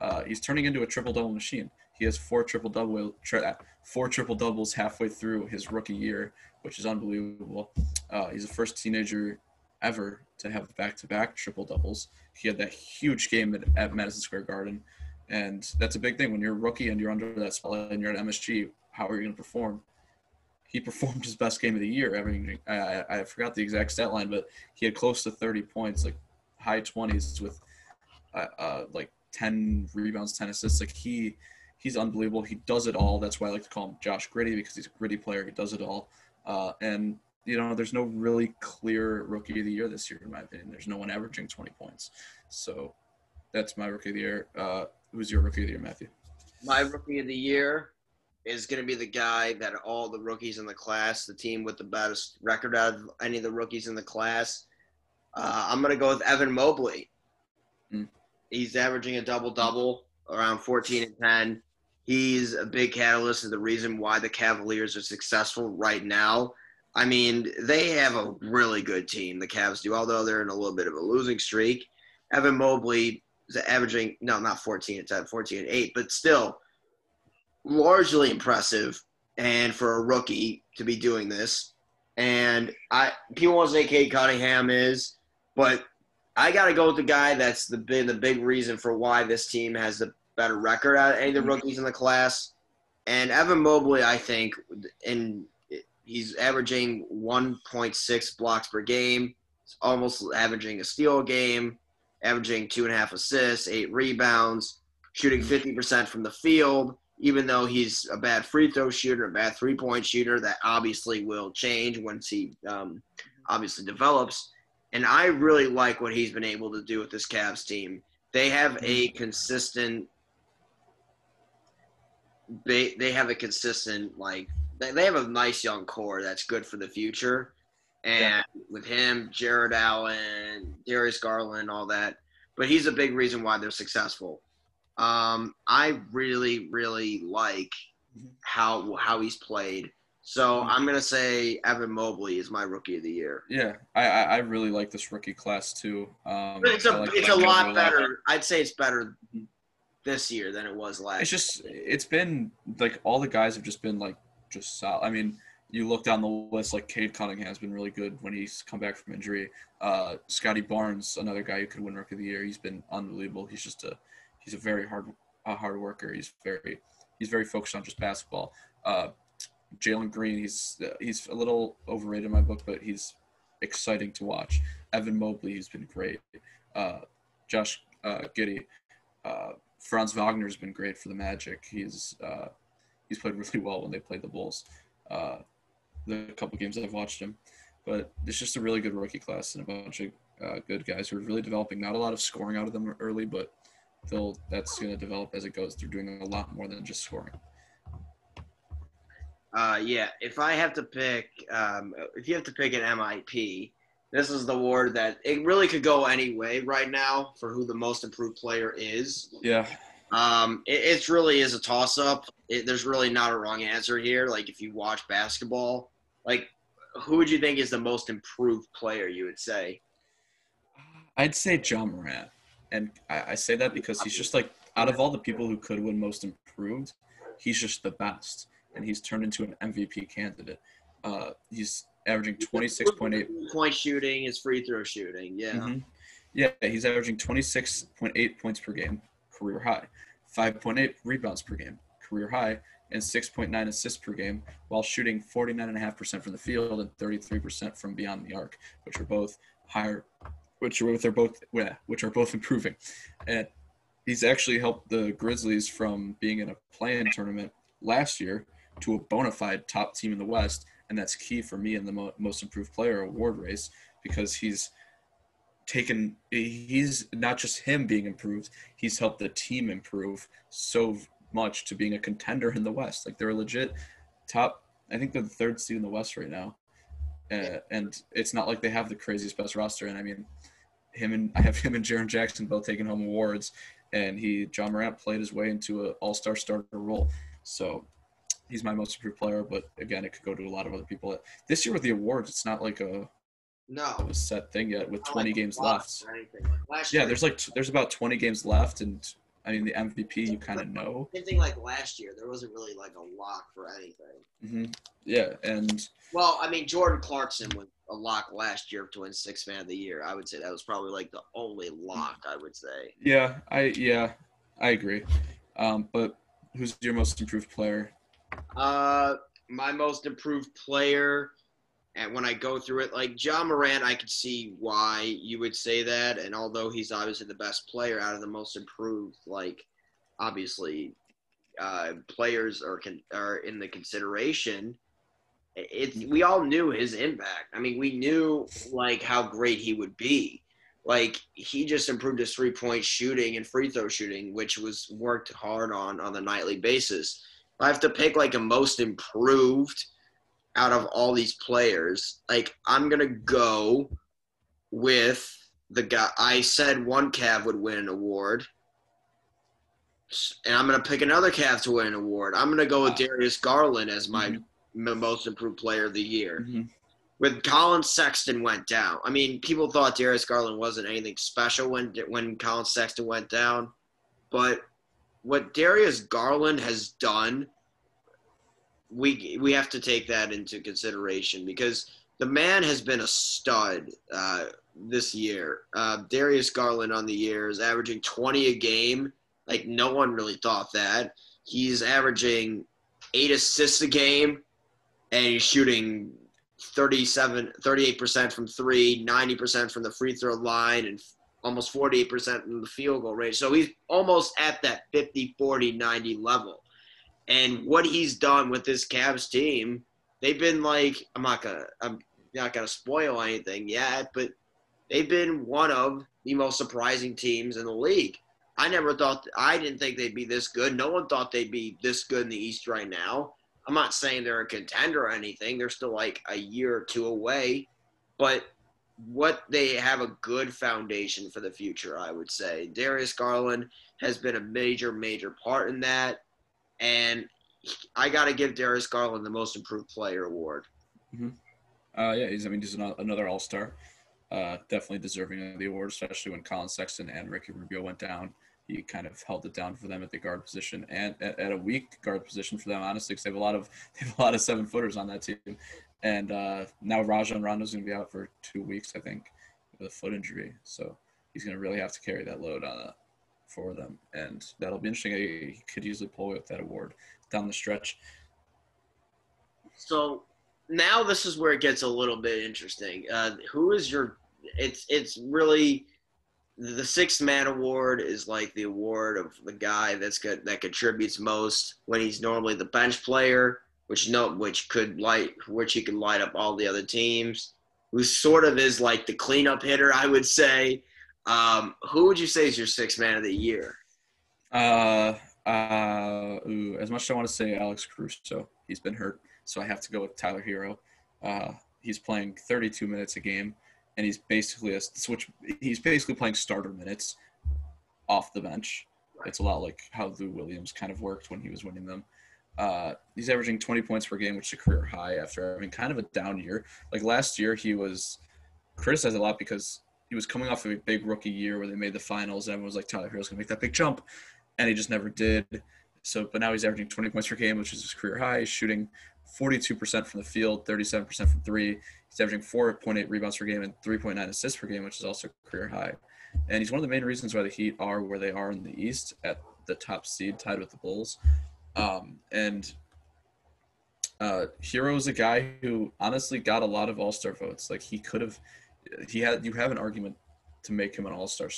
Uh, he's turning into a triple double machine. He has four triple double tri- four triple doubles halfway through his rookie year, which is unbelievable. Uh, he's the first teenager ever to have back to back triple doubles. He had that huge game at, at, Madison Square Garden, and that's a big thing when you're a rookie and you're under that spotlight and you're at MSG. How are you going to perform? He performed his best game of the year. I mean, I, I forgot the exact stat line, but he had close to 30 points, like high 20s with uh, uh, like 10 rebounds, 10 assists. Like he he's unbelievable. He does it all. That's why I like to call him Josh Gritty because he's a gritty player. He does it all. Uh, and you know, there's no really clear rookie of the year this year, in my opinion. There's no one averaging 20 points. So that's my rookie of the year. Uh, who's your rookie of the year, Matthew? My rookie of the year is going to be the guy that all the rookies in the class, the team with the best record out of any of the rookies in the class. Uh, I'm going to go with Evan Mobley. He's averaging a double double around 14 and 10. He's a big catalyst of the reason why the Cavaliers are successful right now. I mean, they have a really good team, the Cavs do, although they're in a little bit of a losing streak. Evan Mobley is averaging, no, not 14 and 10, 14 and 8, but still largely impressive. And for a rookie to be doing this, and I people want to say Cade Cunningham is, but I got to go with the guy that's the big, the big reason for why this team has the better record out of any of the mm-hmm. rookies in the class. And Evan Mobley, I think, in he's averaging 1.6 blocks per game, he's almost averaging a steal a game, averaging two and a half assists, eight rebounds, shooting 50% from the field. Even though he's a bad free throw shooter, a bad three point shooter, that obviously will change once he um, obviously develops and I really like what he's been able to do with this Cavs team. They have a consistent they they have a consistent like they, they have a nice young core that's good for the future. And Yeah. with him, Jarrett Allen, Darius Garland, all that, but he's a big reason why they're successful. Um, I really, really like Mhm. how how he's played. So. I'm gonna say Evan Mobley is my rookie of the year. Yeah, I I, I really like this rookie class too. Um, But it's a like it's a lot better. I'd say it's better this year than it was last. It's just it's been like all the guys have just been like just solid. I mean, you look down the list like Cade Cunningham has been really good when he's come back from injury. Uh, Scottie Barnes, another guy who could win Rookie of the Year, he's been unbelievable. He's just a he's a very hard a hard worker. He's very he's very focused on just basketball. Uh, Jalen Green, he's he's a little overrated in my book, but he's exciting to watch. Evan Mobley, he's been great. Uh, Josh uh, Giddey, uh, Franz Wagner's been great for the Magic. He's uh, he's played really well when they played the Bulls. Uh, the couple games I've watched him, but it's just a really good rookie class and a bunch of uh, good guys who are really developing. Not a lot of scoring out of them early, but they'll that's going to develop as it goes. They're doing a lot more than just scoring. Uh, yeah, if I have to pick, um, if you have to pick an MIP, this is the award that it really could go any way right now for who the most improved player is. Yeah, Um, it, it's really is a toss up. There's really not a wrong answer here. Like if you watch basketball, like who would you think is the most improved player? You would say. I'd say Ja Morant, and I, I say that because he's just like out of all the people who could win Most Improved, he's just the best, and he's turned into an MVP candidate. Uh, he's averaging twenty six point eight. point shooting, his free throw shooting. Yeah. Mhm. Yeah, he's averaging twenty six point eight points per game, career high, five point eight rebounds per game, career high, and six point nine assists per game, while shooting forty nine and a half percent from the field and thirty three percent from beyond the arc, which are both higher which are they're both yeah, which are both improving. And he's actually helped the Grizzlies from being in a play-in tournament last year to a bona fide top team in the West, and that's key for me in the mo- most improved player award race because he's taken he's not just him being improved, he's helped the team improve so much to being a contender in the West. Like they're legit top I think they're the third seed in the West right now. Uh, and it's not like they have the craziest best roster. And I mean, him and I have him and Jaren Jackson both taking home awards, and he Ja Morant played his way into an All Star starter role. So he's my most improved player. But again, it could go to a lot of other people. This year with the awards, it's not like a, No. a set thing yet. With not 20 like games left. Last yeah, there's like there's about 20 games left, and I mean the MVP you kind of know. Same thing like last year. There wasn't really like a lock for anything. hmm Yeah, and Well, I mean, Jordan Clarkson was a lock last year to win Sixth Man of the Year. I would say that was probably like the only lock. I would say. yeah, I yeah, I agree. Um, but who's your most improved player? Uh, my most improved player, and when I go through it, like Ja Morant, I could see why you would say that. And although he's obviously the best player out of the most improved, like obviously, uh, players are con- are in the consideration. It's we all knew his impact. I mean, we knew like how great he would be. Like he just improved his three point shooting and free throw shooting, which was worked hard on on the nightly basis. I have to pick like a most improved out of all these players, like I'm gonna go with the guy I said one Cav would win an award. And I'm gonna pick another Cav to win an award. I'm gonna go with Darius Garland as my Mhm. most improved player of the year. Mhm. When Collin Sexton went down, I mean, people thought Darius Garland wasn't anything special when when Collin Sexton went down, but what Darius Garland has done, we we have to take that into consideration because the man has been a stud uh, this year. Uh, Darius Garland on the year is averaging 20 a game. Like no one really thought that. He's averaging eight assists a game, and he's shooting 37, 38% from three, 90% from the free throw line, and almost 48% in the field goal range. So he's almost at that 50, 40, 90 level. And what he's done with this Cavs team, they've been like, I'm not gonna, I'm not gonna spoil anything yet, but they've been one of the most surprising teams in the league. I never thought I didn't think they'd be this good. No one thought they'd be this good in the East right now. I'm not saying they're a contender or anything. They're still like a year or two away, but what they have a good foundation for the future, I would say. Darius Garland has been a major, major part in that. And I got to give Darius Garland the most improved player award. Mm-hmm. Uh, yeah, he's, I mean, he's another all star. Uh, definitely deserving of the award, especially when Collin Sexton and Ricky Rubio went down. He kind of held it down for them at the guard position and at, at a weak guard position for them, honestly, because they have a lot of they have a lot of seven footers on that team. And uh, now Rajon Rondo's going to be out for two weeks, I think, with a foot injury. So he's going to really have to carry that load on uh, for them, and that'll be interesting. He could easily pull with that award down the stretch. So now this is where it gets a little bit interesting. Uh, who is your? It's it's really the sixth man award is like the award of the guy that's good that contributes most when he's normally the bench player, which no which could light which he could light up all the other teams. Who sort of is like the cleanup hitter, I would say. Um, who would you say is your sixth man of the year? Uh, uh, ooh, as much as I want to say Alex Caruso, he's been hurt, so I have to go with Tyler Herro. Uh, he's playing 32 minutes a game and he's basically a switch. He's basically playing starter minutes off the bench. It's a lot like how Lou Williams kind of worked when he was winning them. Uh, he's averaging 20 points per game, which is a career high after having kind of a down year. Like last year, he was criticized a lot because he was coming off of a big rookie year where they made the finals, and everyone was like, Tyler Herro's gonna make that big jump, and he just never did. So, but now he's averaging 20 points per game, which is his career high. Shooting 42% from the field, 37% from three. He's averaging 4.8 rebounds per game and 3.9 assists per game, which is also career high. And he's one of the main reasons why the Heat are where they are in the East at the top seed, tied with the Bulls. Um, and uh, Herro is a guy who honestly got a lot of All Star votes. Like he could have, he had. You have an argument to make him an All Star,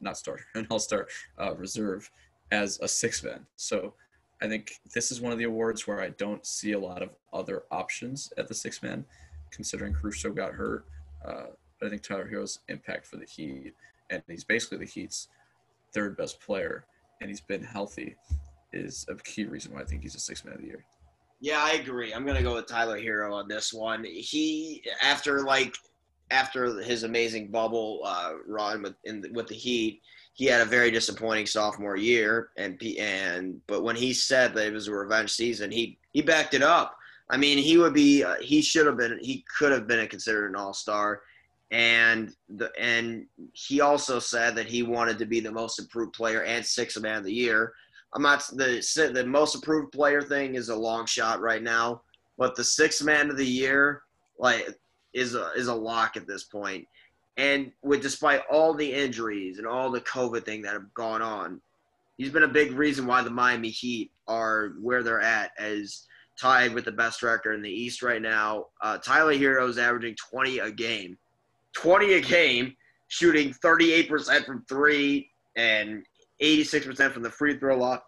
not starter, an All Star uh, reserve as a six man. So I think this is one of the awards where I don't see a lot of other options at the six man, considering Caruso got hurt. Uh, but I think Tyler Herro's impact for the Heat, and he's basically the Heat's third best player, and he's been healthy, is a key reason why I think he's a six man of the year. Yeah, I agree. I'm gonna go with Tyler Herro on this one. He after like after his amazing bubble uh, run with the, with the Heat, he had a very disappointing sophomore year, and and but when he said that it was a revenge season, he he backed it up. I mean, he would be uh, he should have been he could have been considered an all star, and the and he also said that he wanted to be the most improved player and sixth man of the year. I'm not the the most approved player thing is a long shot right now, but the sixth man of the year like is a is a lock at this point. And with despite all the injuries and all the COVID thing that have gone on, he's been a big reason why the Miami Heat are where they're at as tied with the best record in the East right now. Uh, Tyler Herro is averaging 20 a game, 20 a game, shooting 38% from three and 86% from the free throw line.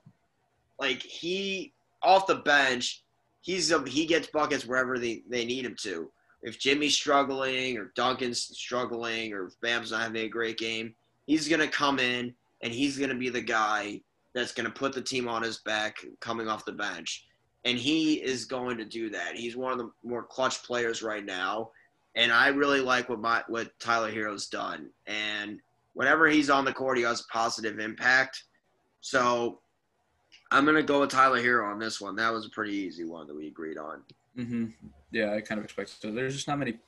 Like he off the bench, he's a, he gets buckets wherever they, they need him to if Jimmy's struggling or Duncan's struggling or Bam's not having a great game, he's to come in and he's to be the guy that's to put the team on his back coming off the bench. And he is going to do that. He's one of the more clutch players right now. And I really like what my, what Tyler Herro's done. And whenever he's on the court, he has a positive impact. So I'm going to go with Tyler Herro on this one. That was a pretty easy one that we agreed on. Mm-hmm. Yeah, I kind of expect so. There's just not many.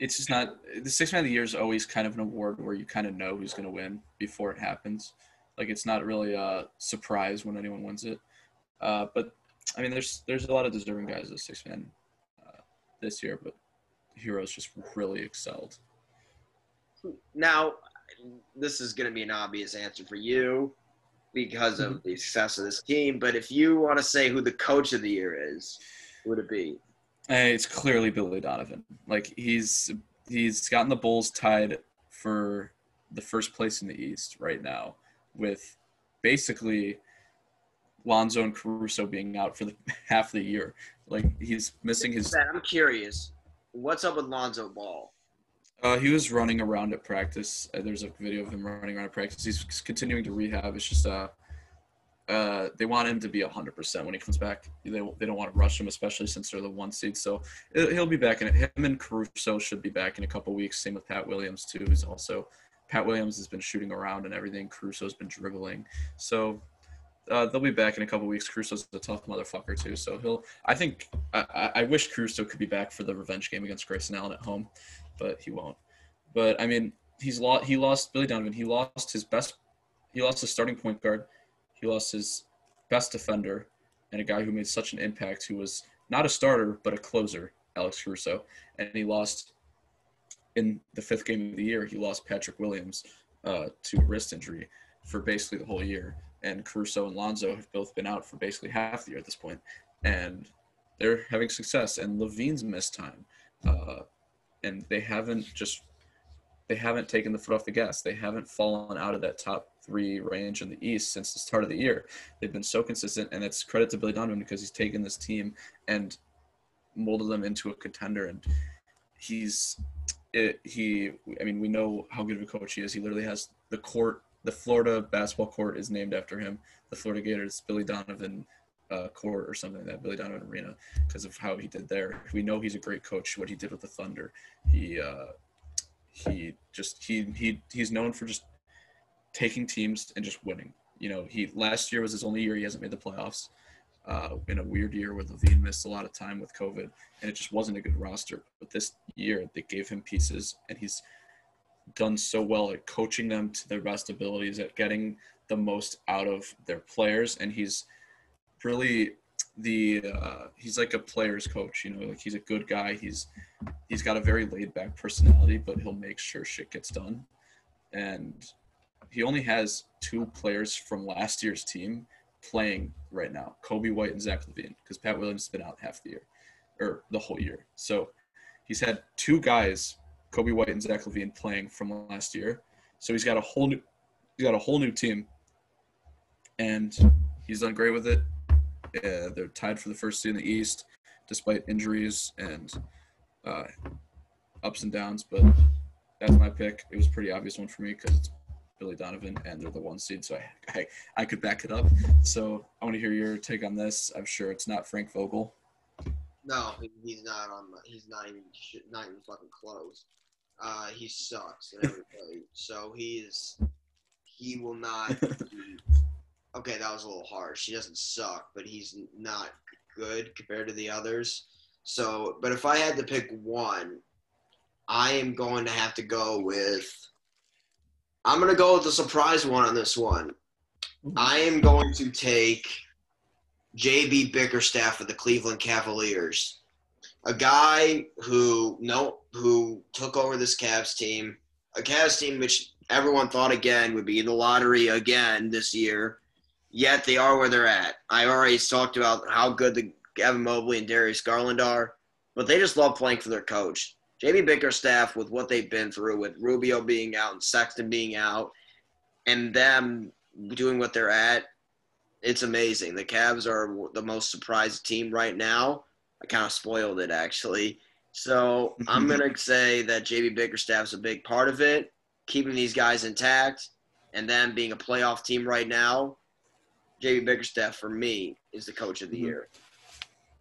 It's just not the six man of the year is always kind of an award where you kind of know who's going to win before it happens. Like it's not really a surprise when anyone wins it. Uh, but I mean, there's there's a lot of deserving guys as six man uh, this year, but Herro's just really excelled. Now, this is going to be an obvious answer for you because of mm-hmm. the success of this team. But if you want to say who the coach of the year is, would it be? It's clearly Billy Donovan. Like he's he's gotten the Bulls tied for the first place in the East right now, with basically Lonzo and Caruso being out for the half of the year. Like he's missing his. I'm curious, what's up with Lonzo Ball? Uh, he was running around at practice. Uh, there's a video of him running around at practice. He's continuing to rehab. It's just uh, uh, they want him to be 100% when he comes back. They, they don't want to rush him, especially since they're the one seed. So he'll be back in it. Him and Caruso should be back in a couple weeks. Same with Pat Williams, too, who's also Pat Williams has been shooting around and everything. Caruso's been dribbling. So uh, they'll be back in a couple weeks. Caruso's a tough motherfucker too, so he'll. I think I, I wish Caruso could be back for the revenge game against Grayson Allen at home, but he won't. But I mean, he's lost. He lost Billy Donovan. He lost his best. He lost his starting point guard. He lost his best defender, and a guy who made such an impact, who was not a starter but a closer, Alex Caruso, and he lost in the fifth game of the year. He lost Patrick Williams uh, to a wrist injury for basically the whole year and Caruso and Lonzo have both been out for basically half the year at this point, and they're having success. And LaVine's missed time, uh, and they haven't just they haven't taken the foot off the gas. They haven't fallen out of that top three range in the East since the start of the year. They've been so consistent, and it's credit to Billy Donovan because he's taken this team and molded them into a contender. And he's it, he. I mean, we know how good of a coach he is. He literally has the court the Florida basketball court is named after him. The Florida Gators Billy Donovan uh, court or something that Billy Donovan Arena because of how he did there. We know he's a great coach. What he did with the Thunder, he uh, he just he he he's known for just taking teams and just winning. You know, he last year was his only year he hasn't made the playoffs. Uh, in a weird year where LaVine missed a lot of time with COVID, and it just wasn't a good roster. But this year, they gave him pieces, and he's done so well at coaching them to their best abilities, at getting the most out of their players, and he's really the uh, he's like a player's coach. You know, like he's a good guy. He's he's got a very laid back personality, but he'll make sure shit gets done. And he only has two players from last year's team playing right now: Coby White and Zach LaVine because Pat Williams has been out half the year or the whole year. So he's had two guys Coby White and Zach LaVine playing from last year. So he's got a whole new he's got a whole new team, and he's done great with it. Yeah, they're tied for the first seed in the East, despite injuries and uh, ups and downs. But that's my pick. It was a pretty obvious one for me because it's Billy Donovan, and they're the one seed, so I, I, I could back it up. So I want to hear your take on this. I'm sure it's not Frank Vogel. No, he's not on. He's not even not even fucking close. Uh, he sucks and everybody. so he's he will not. Be, okay, that was a little harsh. He doesn't suck, but he's not good compared to the others. So, but if I had to pick one, I am going to have to go with. I'm going to go with the surprise one on this one. Mm-hmm. I am going to take JB Bickerstaff of the Cleveland Cavaliers a guy who no who took over this Cavs team, a Cavs team which everyone thought again would be in the lottery again this year. Yet they are where they're at. I already talked about how good the Evan Mobley and Darius Garland are, but they just love playing for their coach. JB Bickerstaff, with what they've been through, with Rubio being out and Sexton being out, and them doing what they're at, it's amazing. The Cavs are the most surprised team right now I kind of spoiled it actually. So I'm gonna say that JB Bickerstaff's a big part of it, keeping these guys intact, and them being a playoff team right now. JB Bickerstaff for me is the coach of the mm-hmm. year.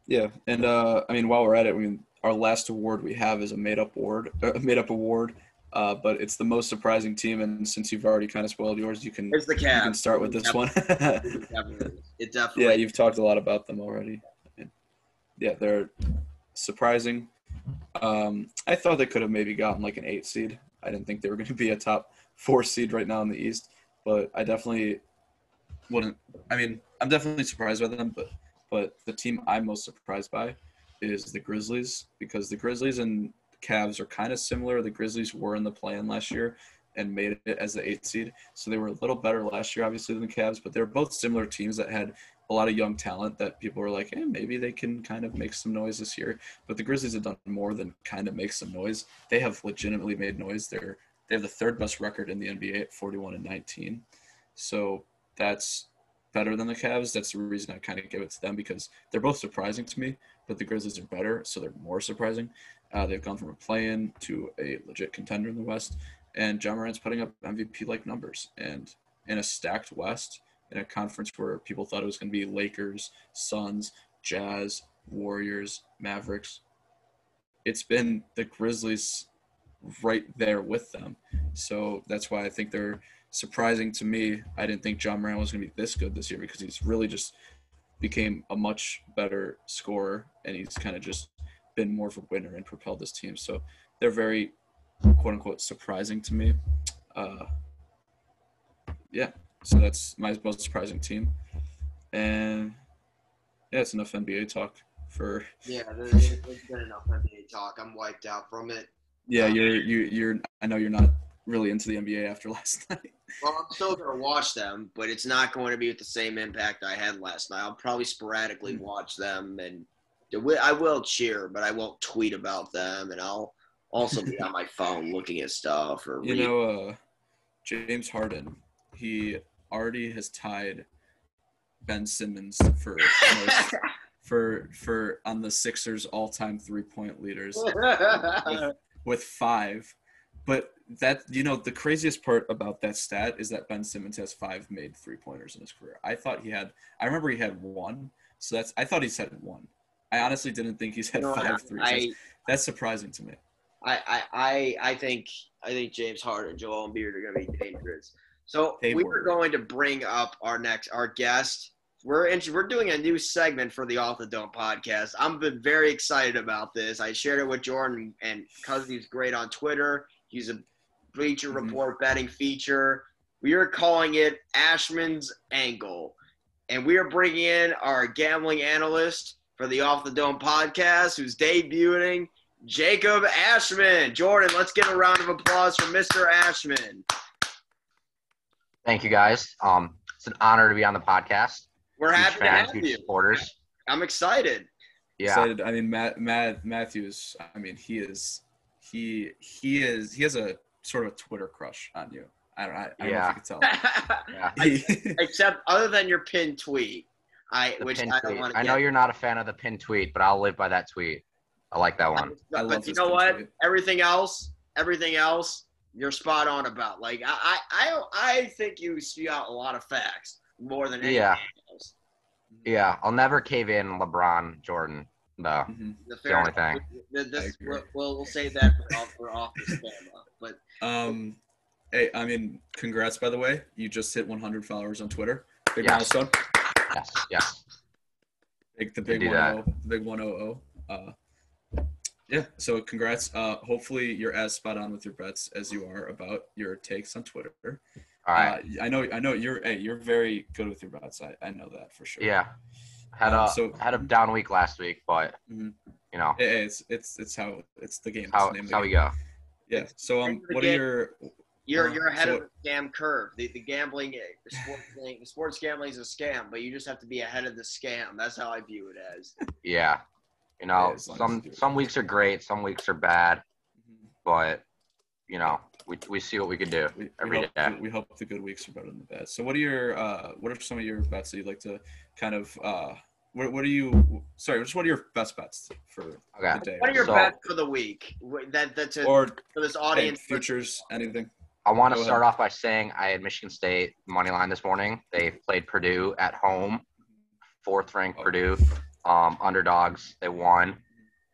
Yeah, and uh, I mean while we're at it, I mean our last award we have is a made up award, a made up award. Uh, but it's the most surprising team, and since you've already kind of spoiled yours, you can it's the Cavs. you can start with this one. it definitely. Yeah, you've talked a lot about them already yeah, they're surprising. Um, I thought they could have maybe gotten like an eight seed. I didn't think they were going to be a top four seed right now in the East, but I definitely wouldn't. I mean, I'm definitely surprised by them, but but the team I'm most surprised by is the Grizzlies because the Grizzlies and Cavs are kind of similar. The Grizzlies were in the play-in last year and made it as the eight seed, so they were a little better last year, obviously, than the Cavs. But they're both similar teams that had a lot of young talent that people were like, hey, maybe they can kind of make some noise this year. But the Grizzlies have done more than kind of make some noise. They have legitimately made noise. They're they have the third best record in the NBA at 41 and 19. So that's better than the Cavs. That's the reason I kind of give it to them because they're both surprising to me, but the Grizzlies are better, so they're more surprising. Uh, they've gone from a play-in to a legit contender in the West, and Ja Morant's putting up MVP-like numbers. And in a stacked West, in a conference where people thought it was going to be Lakers, Suns, Jazz, Warriors, Mavericks, it's been the Grizzlies right there with them. So that's why I think they're surprising to me. I didn't think Ja Morant was going to be this good this year because he's really just became a much better scorer and he's kind of just been more of a winner and propelled this team. So they're very quote unquote surprising to me. Uh, yeah, so that's my most surprising team. And yeah, it's enough NBA talk for. Yeah, there's, there's been enough NBA talk. I'm wiped out from it. Yeah, you're you you're. I know you're not really into the NBA after last night. Well, I'm still gonna watch them, but it's not going to be with the same impact I had last night. I'll probably sporadically Hmm. watch them, and I will cheer, but I won't tweet about them, and I'll also be on my phone looking at stuff or You know, uh, James Harden, he already has tied Ben Simmons for most, for for on the Sixers all-time three-point leaders with, with five. But that you know the craziest part about that stat is that Ben Simmons has five made three-pointers in his career. I thought he had. I remember he had one. So that's. I thought he had one. I honestly didn't think he's had know, five threes. I, That's, that's surprising to me. I, I, I, think I think James Harden and Joel Embiid are going to be dangerous. So They we were. were going to bring up our next our guest. We're in, we're doing a new segment for the Off the Dome podcast. I'm been very excited about this. I shared it with Jordan, and because he's great on Twitter, he's a Bleacher Mhm. Report betting feature. We are calling it Ashman's Angle, and we are bringing in our gambling analyst for the Off the Dome podcast, who's debuting Jacob Ashman. Jordan, let's get a round of applause for Mr. Ashman. Thank you guys. Um, it's an honor to be on the podcast. We're Huge happy to fans, have huge you. supporters. I'm excited. Yeah, excited. I mean, Matt, Matt Matthews. I mean, he is he he is he has a sort of a Twitter crush on you. I don't. I, I don't know if you can tell. yeah. Except other than your pinned tweet, I The which I don't want to. I know you're not a fan of the pin tweet, but I'll live by that tweet. I like that one. I But, love you know what? tweet. Everything else, everything else, you're spot on about. Like I, I, I, I think you spew out a lot of facts more than anything Yeah. else. Yeah, I'll never cave in LeBron Jordan though. Mhm. The, the only thing. This, this, I we'll, we'll, we'll save that for off, for off this camera. But Um, hey, I mean, congrats by the way. You just hit 100 followers on Twitter. Big Yes. milestone. Yes, yes. Big the big do one that. oh, the big one oh oh. Uh, yeah. So congrats. Uh, hopefully you're as spot on with your bets as you are about your takes on Twitter. All right. Uh, I know. I know you're. Hey, you're very good with your bets. I, I know that for sure. yeah. Had um, a so- had a down week last week, but Mhm. you know Hey, hey, it's it's it's how it's the game. It's how the name of the how we go. Yeah. So um, what are your? you're Uh, you're ahead so- of the scam curve. The, the gambling, the sports, thing- the sports gambling is a scam, but you just have to be ahead of the scam. That's how I view it as. Yeah. You know, as long as some you do it. some weeks are great, some weeks are bad, Mhm. but you know, we we see what we can do We, we, hope, day. we hope the good weeks are better than the bad. So what are your uh what are some of your bets that you'd like to kind of uh what, what are you sorry just what are your best bets for Okay. the day What are your So- bets for the week? That that's a, or for this hey, audience. futures anything I want to Go start ahead. off by saying I had Michigan State money line this morning. They played Purdue at home, fourth ranked Oh. Purdue, um, underdogs. They won.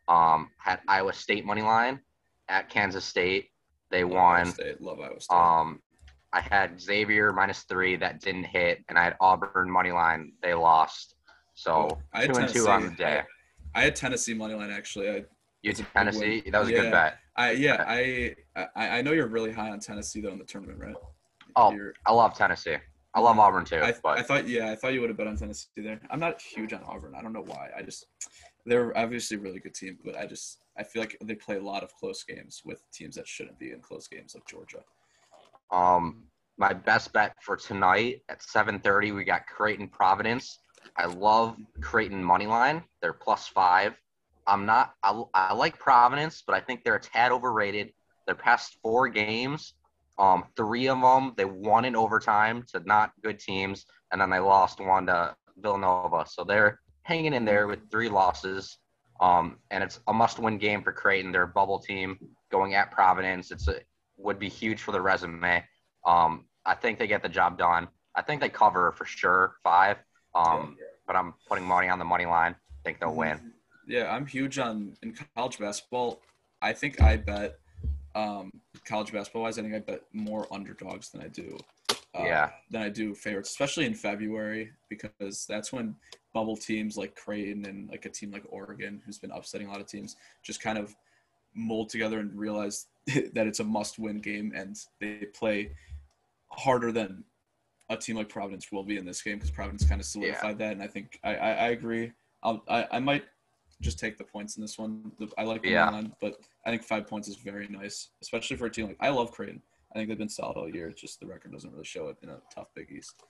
Um, had Iowa State money line at Kansas State. They Love Iowa won. State, love Iowa State. Um, I had Xavier minus three that didn't hit, and I had Auburn money line. They lost. So I had two and two on the Tennessee. day. I had Tennessee money line actually. I You win. Tennessee. That was a Yeah. good bet. I yeah I I I know you're really high on Tennessee though in the tournament, right? Oh, You're- I love Tennessee. I love Auburn too. I, I thought yeah I thought you would have bet on Tennessee there. I'm not huge on Auburn. I don't know why. I just they're obviously a really good team, but I just I feel like they play a lot of close games with teams that shouldn't be in close games like Georgia. Um, my best bet for tonight at 7:30, we got Creighton Providence. I love Creighton money line. They're plus five. I'm not. I, I like Providence, but I think they're a tad overrated. Their past four games, Um, three of them they won in overtime to not good teams, and then they lost one to Villanova. So they're hanging in there with three losses. Um, and it's a must-win game for Creighton. Their bubble team going at Providence. It's a, would be huge for the resume. Um, I think they get the job done. I think they cover for sure five. Um, but I'm putting money on the money line. I think they'll win. Yeah, I'm huge on in college basketball. I think I bet um, college basketball wise. I think I bet more underdogs than I do. Uh, Yeah. Than I do favorites, especially in February, because that's when bubble teams like Creighton and like a team like Oregon, who's been upsetting a lot of teams, just kind of mold together and realize that it's a must-win game, and they play harder than a team like Providence will be in this game because Providence kind of solidified that, and I think I, I, I agree. I'll, I I might just take the points in this one. I like the Yeah. line, but I think five points is very nice, especially for a team like I love Creighton. I think they've been solid all year. It's just the record doesn't really show it in a tough Big East.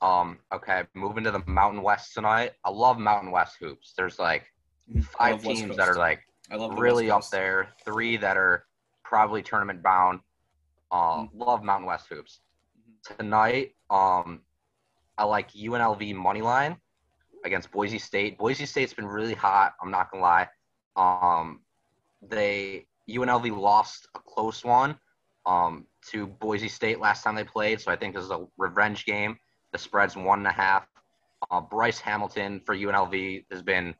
Um, okay, moving to the Mountain West tonight. I love Mountain West hoops. There's like five teams that are like I love really up there. Three that are probably tournament bound. Um, love Mountain West hoops. Tonight, um, I like UNLV money line against Boise State. Boise State's been really hot. I'm not gonna lie. Um, they UNLV lost a close one um, to Boise State last time they played, so I think this is a revenge game. The spread's one and a half. Uh, Bryce Hamilton for UNLV has been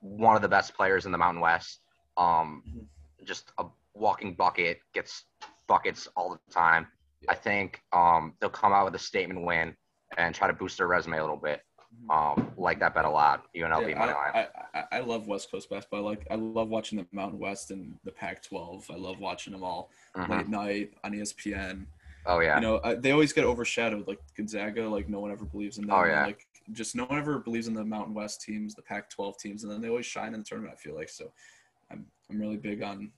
one of the best players in the Mountain West. Um, just a walking bucket, gets buckets all the time. I think um, they'll come out with a statement win and try to boost their resume a little bit. Um, like that bet a lot. UNLV Yeah, money line. I, I, I, I love West Coast basketball. I like I love watching the Mountain West and the Pac-12. I love watching them all Mhm. late night on ESPN. Oh yeah. You know, uh, they always get overshadowed. Like Gonzaga, like no one ever believes in them. Oh, yeah. Like just no one ever believes in the Mountain West teams, the Pac-12 teams, and then they always shine in the tournament. I feel like so. I'm I'm really big on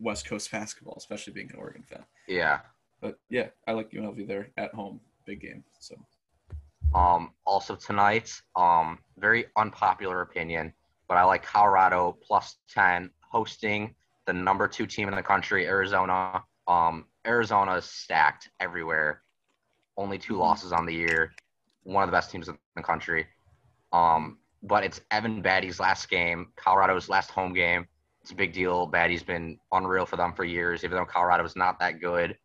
West Coast basketball, especially being an Oregon fan. yeah. But yeah, I like UNLV there at home, big game. So Um, also tonight, um, very unpopular opinion, but I like Colorado plus 10 hosting the number two team in the country, Arizona. Um, Arizona is stacked everywhere. Only 2 Mhm. losses on the year. One of the best teams in the country. Um, but it's Evan Battey's last game, Colorado's last home game. It's a big deal. Battey's been unreal for them for years, even though Colorado is not that good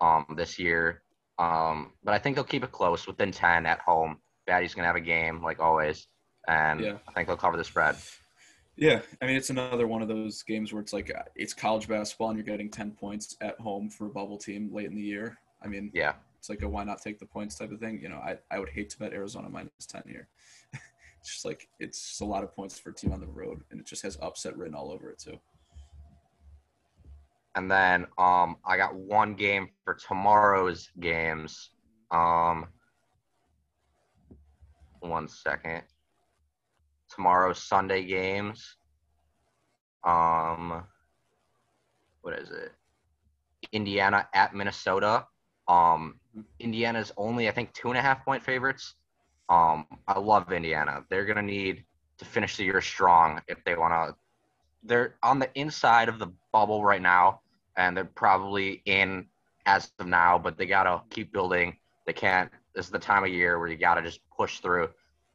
um, this year. Um, but I think they'll keep it close within 10 at home. Battey's going to have a game like always. And Yeah. I think they'll cover the spread. Yeah, I mean it's another one of those games where it's like uh, it's college basketball and you're getting ten points at home for a bubble team late in the year. I mean, Yeah. it's like a why not take the points type of thing. You know, I, I would hate to bet Arizona minus ten here. it's just like it's just a lot of points for a team on the road, and it just has upset written all over it too. And then um, I got one game for tomorrow's games. Um, one second. Tomorrow's Sunday games. Um, what is it? Indiana at Minnesota. Um, Indiana's only I think two and a half point favorites. Um, I love Indiana. They're gonna need to finish the year strong if they want to. They're on the inside of the bubble right now, and they're probably in as of now. But they gotta keep building. They can't. This is the time of year where you gotta just push through,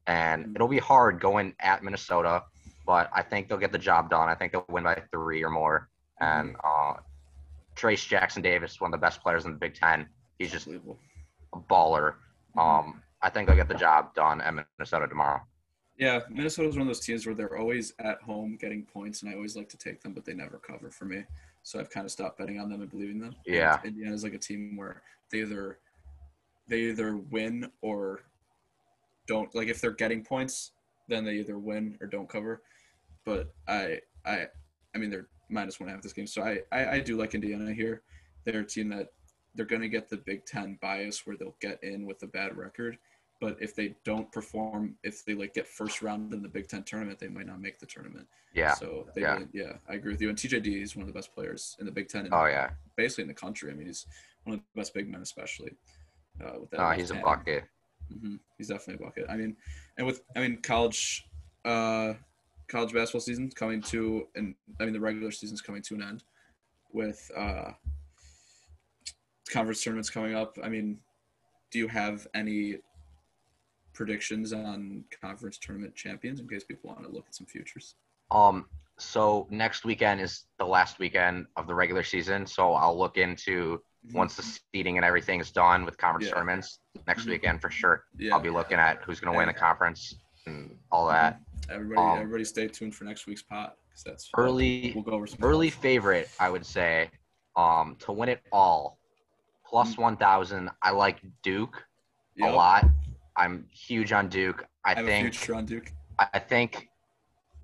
and it'll be hard going at Minnesota. But I think they'll get the job done. I think they'll win by three or more. And uh, Trayce Jackson Davis, one of the best players in the Big Ten. He's just a baller. Um, I think they'll get the job done at Minnesota tomorrow. Yeah, Minnesota's one of those teams where they're always at home getting points, and I always like to take them, but they never cover for me. So I've kind of stopped betting on them and believing them. And Yeah. Indiana's like a team where they either they either win or don't. Like if they're getting points, then they either win or don't cover. But I I I mean they're minus one and a half this game, so I I, I do like Indiana here. They're a team that they're going to get the Big Ten bias where they'll get in with a bad record but if they don't perform, if they like get first round in the Big Ten tournament, they might not make the tournament. Yeah. So they Yeah. really, yeah, I agree with you. And TJD is one of the best players in the Big Ten, Oh yeah. basically in the country. I mean, he's one of the best big men, especially. Uh, with that left he's a hand. bucket. hmm He's definitely a bucket. I mean, and with I mean college, uh, college basketball season coming to, and I mean the regular season's coming to an end, with uh, conference tournaments coming up. I mean, do you have any predictions on conference tournament champions in case people want to look at some futures? Um, so next weekend is the last weekend of the regular season. So I'll look into once the seeding and everything is done with conference Yeah. tournaments next Mhm. weekend for sure. Yeah, I'll be looking at who's going to win the conference and all that. everybody, um, everybody, stay tuned for next week's pot because that's Early, We'll go over some early favorite, I would say, um, to win it all, plus Mhm. one thousand. I like Duke Yep. a lot. I'm huge on Duke. I, I have think. a future on Duke. I think,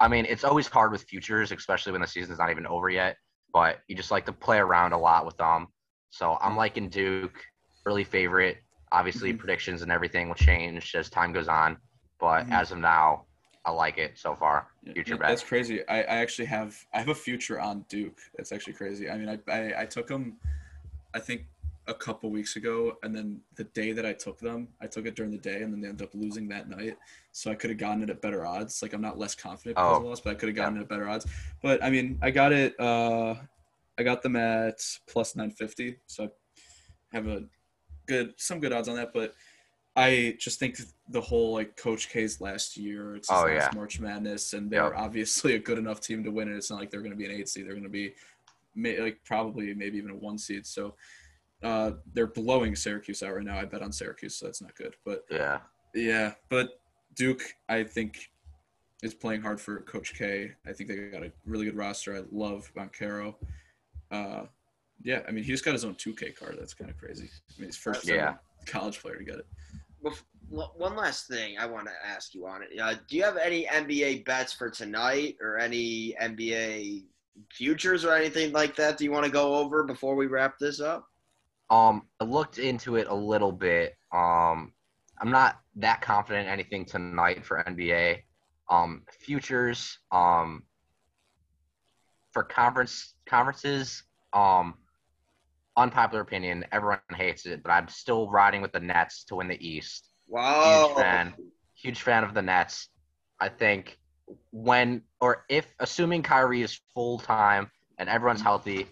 I mean, it's always hard with futures, especially when the season's not even over yet. But you just like to play around a lot with them. So I'm liking Duke, early favorite. Obviously, Mhm. predictions and everything will change as time goes on. But Mhm. as of now, I like it so far. Future yeah, bet. That's crazy. I, I actually have I have a future on Duke. That's actually crazy. I mean, I, I I took them, I think a couple weeks ago, and then the day that I took them, I took it during the day, and then they ended up losing that night. So I could have gotten it at better odds. Like I'm not less confident because Oh. loss, but I could have gotten it at better odds. But I mean, I got it. Uh, I got them at plus 950. So I have a good some good odds on that, but. I just think the whole like Coach K's last year, it's Oh, last yeah. March Madness, and they're Yep. obviously a good enough team to win it. It's not like they're going to be an eight seed; they're going to be may, like probably maybe even a one seed. So uh, they're blowing Syracuse out right now. I bet on Syracuse, so that's not good. But Yeah. yeah, but Duke, I think, is playing hard for Coach K. I think they got a really good roster. I love Banchero. Uh, yeah, I mean, he just got his own 2K card. That's kind of crazy. I mean, he's first Yeah. ever college player to get it. Bef- l- One last thing I want to ask you on it. Uh, do you have any NBA bets for tonight or any NBA futures or anything like that? Do you want to go over before we wrap this up? Um, I looked into it a little bit. Um, I'm not that confident in anything tonight for NBA. Um, futures. Um, for conference conferences. Um, unpopular opinion. Everyone hates it, but I'm still riding with the Nets to win the East. Wow. Huge fan. Huge fan of the Nets. I think when or if assuming Kyrie is full time and everyone's healthy,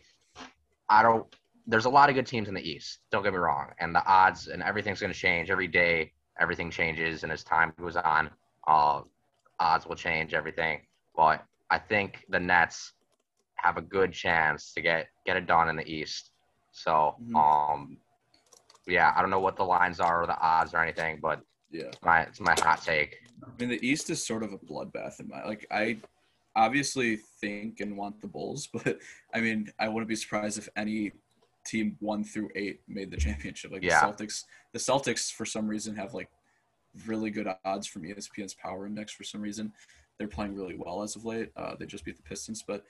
I don't. There's a lot of good teams in the East. Don't get me wrong, and the odds and everything's going to change every day. Everything changes, and as time goes on, uh, odds will change everything. But I think the Nets have a good chance to get get it done in the East. So, Mhm. um, yeah, I don't know what the lines are or the odds or anything, but Yeah. my it's my hot take. I mean, the East is sort of a bloodbath in my like. I obviously think and want the Bulls, but I mean, I wouldn't be surprised if any team one through eight made the championship. Like Yeah. the Celtics, the Celtics for some reason have like really good odds from ESPN's Power Index. For some reason, they're playing really well as of late. Uh, they just beat the Pistons, but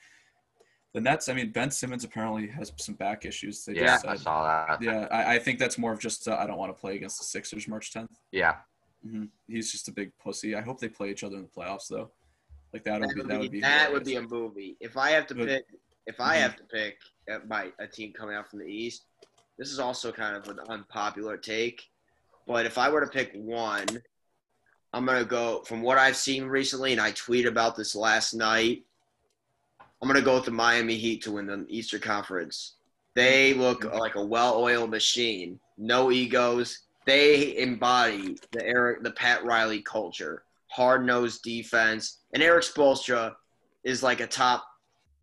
the Nets. I mean, Ben Simmons apparently has some back issues. They Yeah, just I saw that. Yeah, I, I think that's more of just uh, I don't want to play against the Sixers March 10th. Yeah, hmm He's just a big pussy. I hope they play each other in the playoffs though. Like that would That be that would be that would be a movie. If I have to But- pick, if I Mhm. have to pick uh, my a team coming out from the East, this is also kind of an unpopular take. But if I were to pick one, I'm gonna go from what I've seen recently, and I tweeted about this last night. I'm gonna go with the Miami Heat to win the Eastern Conference. They look like a well-oiled machine, no egos. They embody the Erik, the Pat Riley culture, hard-nosed defense, and Erik Spoelstra is like a top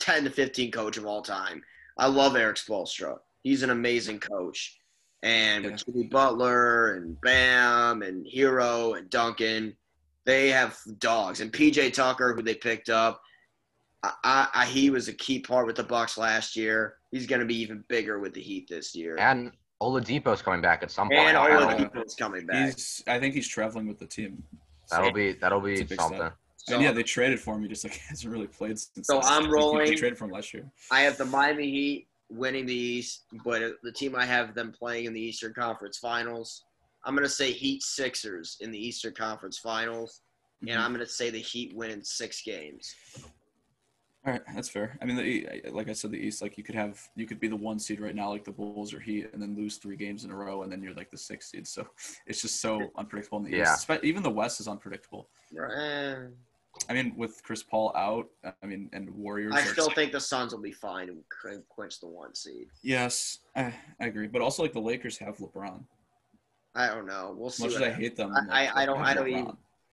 10 to 15 coach of all time. I love Erik Spoelstra. He's an amazing coach. And with Jimmy Butler and Bam and Herro and Duncan, they have dogs. And PJ Tucker, who they picked up, I, I, I, he was a key part with the Bucks last year. He's going to be even bigger with the Heat this year. and Oladipo's coming back at some point. And I don't. Oladipo's coming back. He's I think he's traveling with the team. That'll be that'll be something. step. So and yeah, they traded for him. He just like hasn't really played since. So I'm rolling- They traded for him last year. I have the Miami Heat winning the East, but the team I have them playing in the Eastern Conference Finals. I'm going to say Heat Sixers in the Eastern Conference Finals, Mhm. and I'm going to say the Heat win in six games. All right, that's fair. I mean, the, like I said, the East, like you could have, you could be the one seed right now, like the Bulls or Heat, and then lose three games in a row, and then you're like the sixth seed. So it's just so unpredictable in the Yeah. East. Even the West is unpredictable. Eh, I mean, with Chris Paul out, I mean, and Warriors. I still think the Suns will be fine and cl- clinch the one seed. Yes, I, I agree. But also, like the Lakers have LeBron. I don't know. We'll As see. much as I hate them, I- like, I- I don't- I don't LeBron. even-